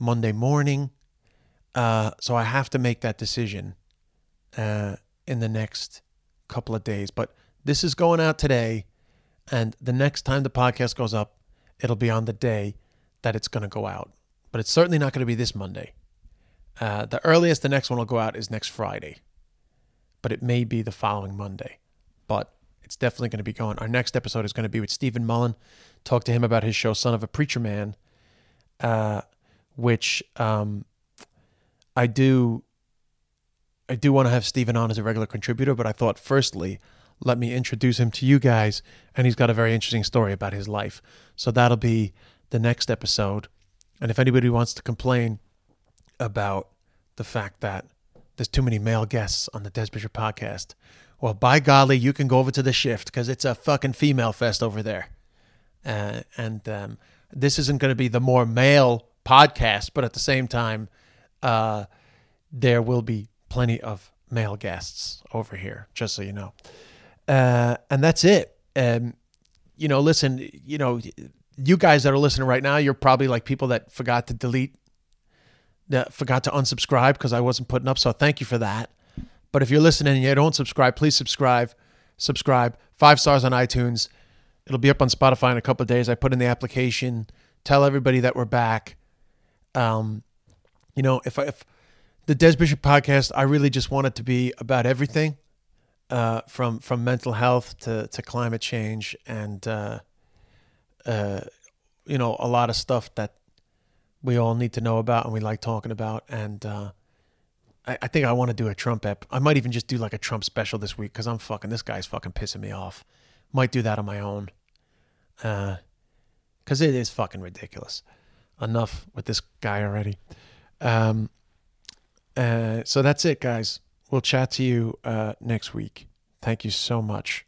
Monday morning? Uh, so I have to make that decision uh, in the next couple of days. But this is going out today, and the next time the podcast goes up, it'll be on the day that it's going to go out. But it's certainly not going to be this Monday. Uh, the earliest the next one will go out is next Friday, but it may be the following Monday. But it's definitely going to be going. Our next episode is going to be with Stephen Mullen. Talk to him about his show, Son of a Preacher Man, uh, which um, I do I do want to have Stephen on as a regular contributor, but I thought firstly, let me introduce him to you guys. And he's got a very interesting story about his life. So that'll be the next episode. And if anybody wants to complain about the fact that there's too many male guests on the Des Bishop podcast, well, by golly, you can go over to the shift because it's a fucking female fest over there. Uh, and um, this isn't going to be the more male podcast, but at the same time, uh, there will be plenty of male guests over here, just so you know. Uh, and that's it. Um, you know, listen, you know, you guys that are listening right now, you're probably like people that forgot to delete, that forgot to unsubscribe because I wasn't putting up. So thank you for that. But if you're listening and you don't subscribe, please subscribe. Subscribe. Five stars on iTunes. It'll be up on Spotify in a couple of days. I put in the application. Tell everybody that we're back. Um, you know, if I, if the Des Bishop podcast, I really just want it to be about everything, uh, from from mental health to to climate change and uh, uh, you know a lot of stuff that we all need to know about and we like talking about. And uh, I, I think I want to do a Trump ep. I might even just do like a Trump special this week because I'm fucking this guy's fucking pissing me off. Might do that on my own, because it is fucking ridiculous. Enough with this guy already. Um, uh, so that's it, guys. We'll chat to you uh, next week. Thank you so much.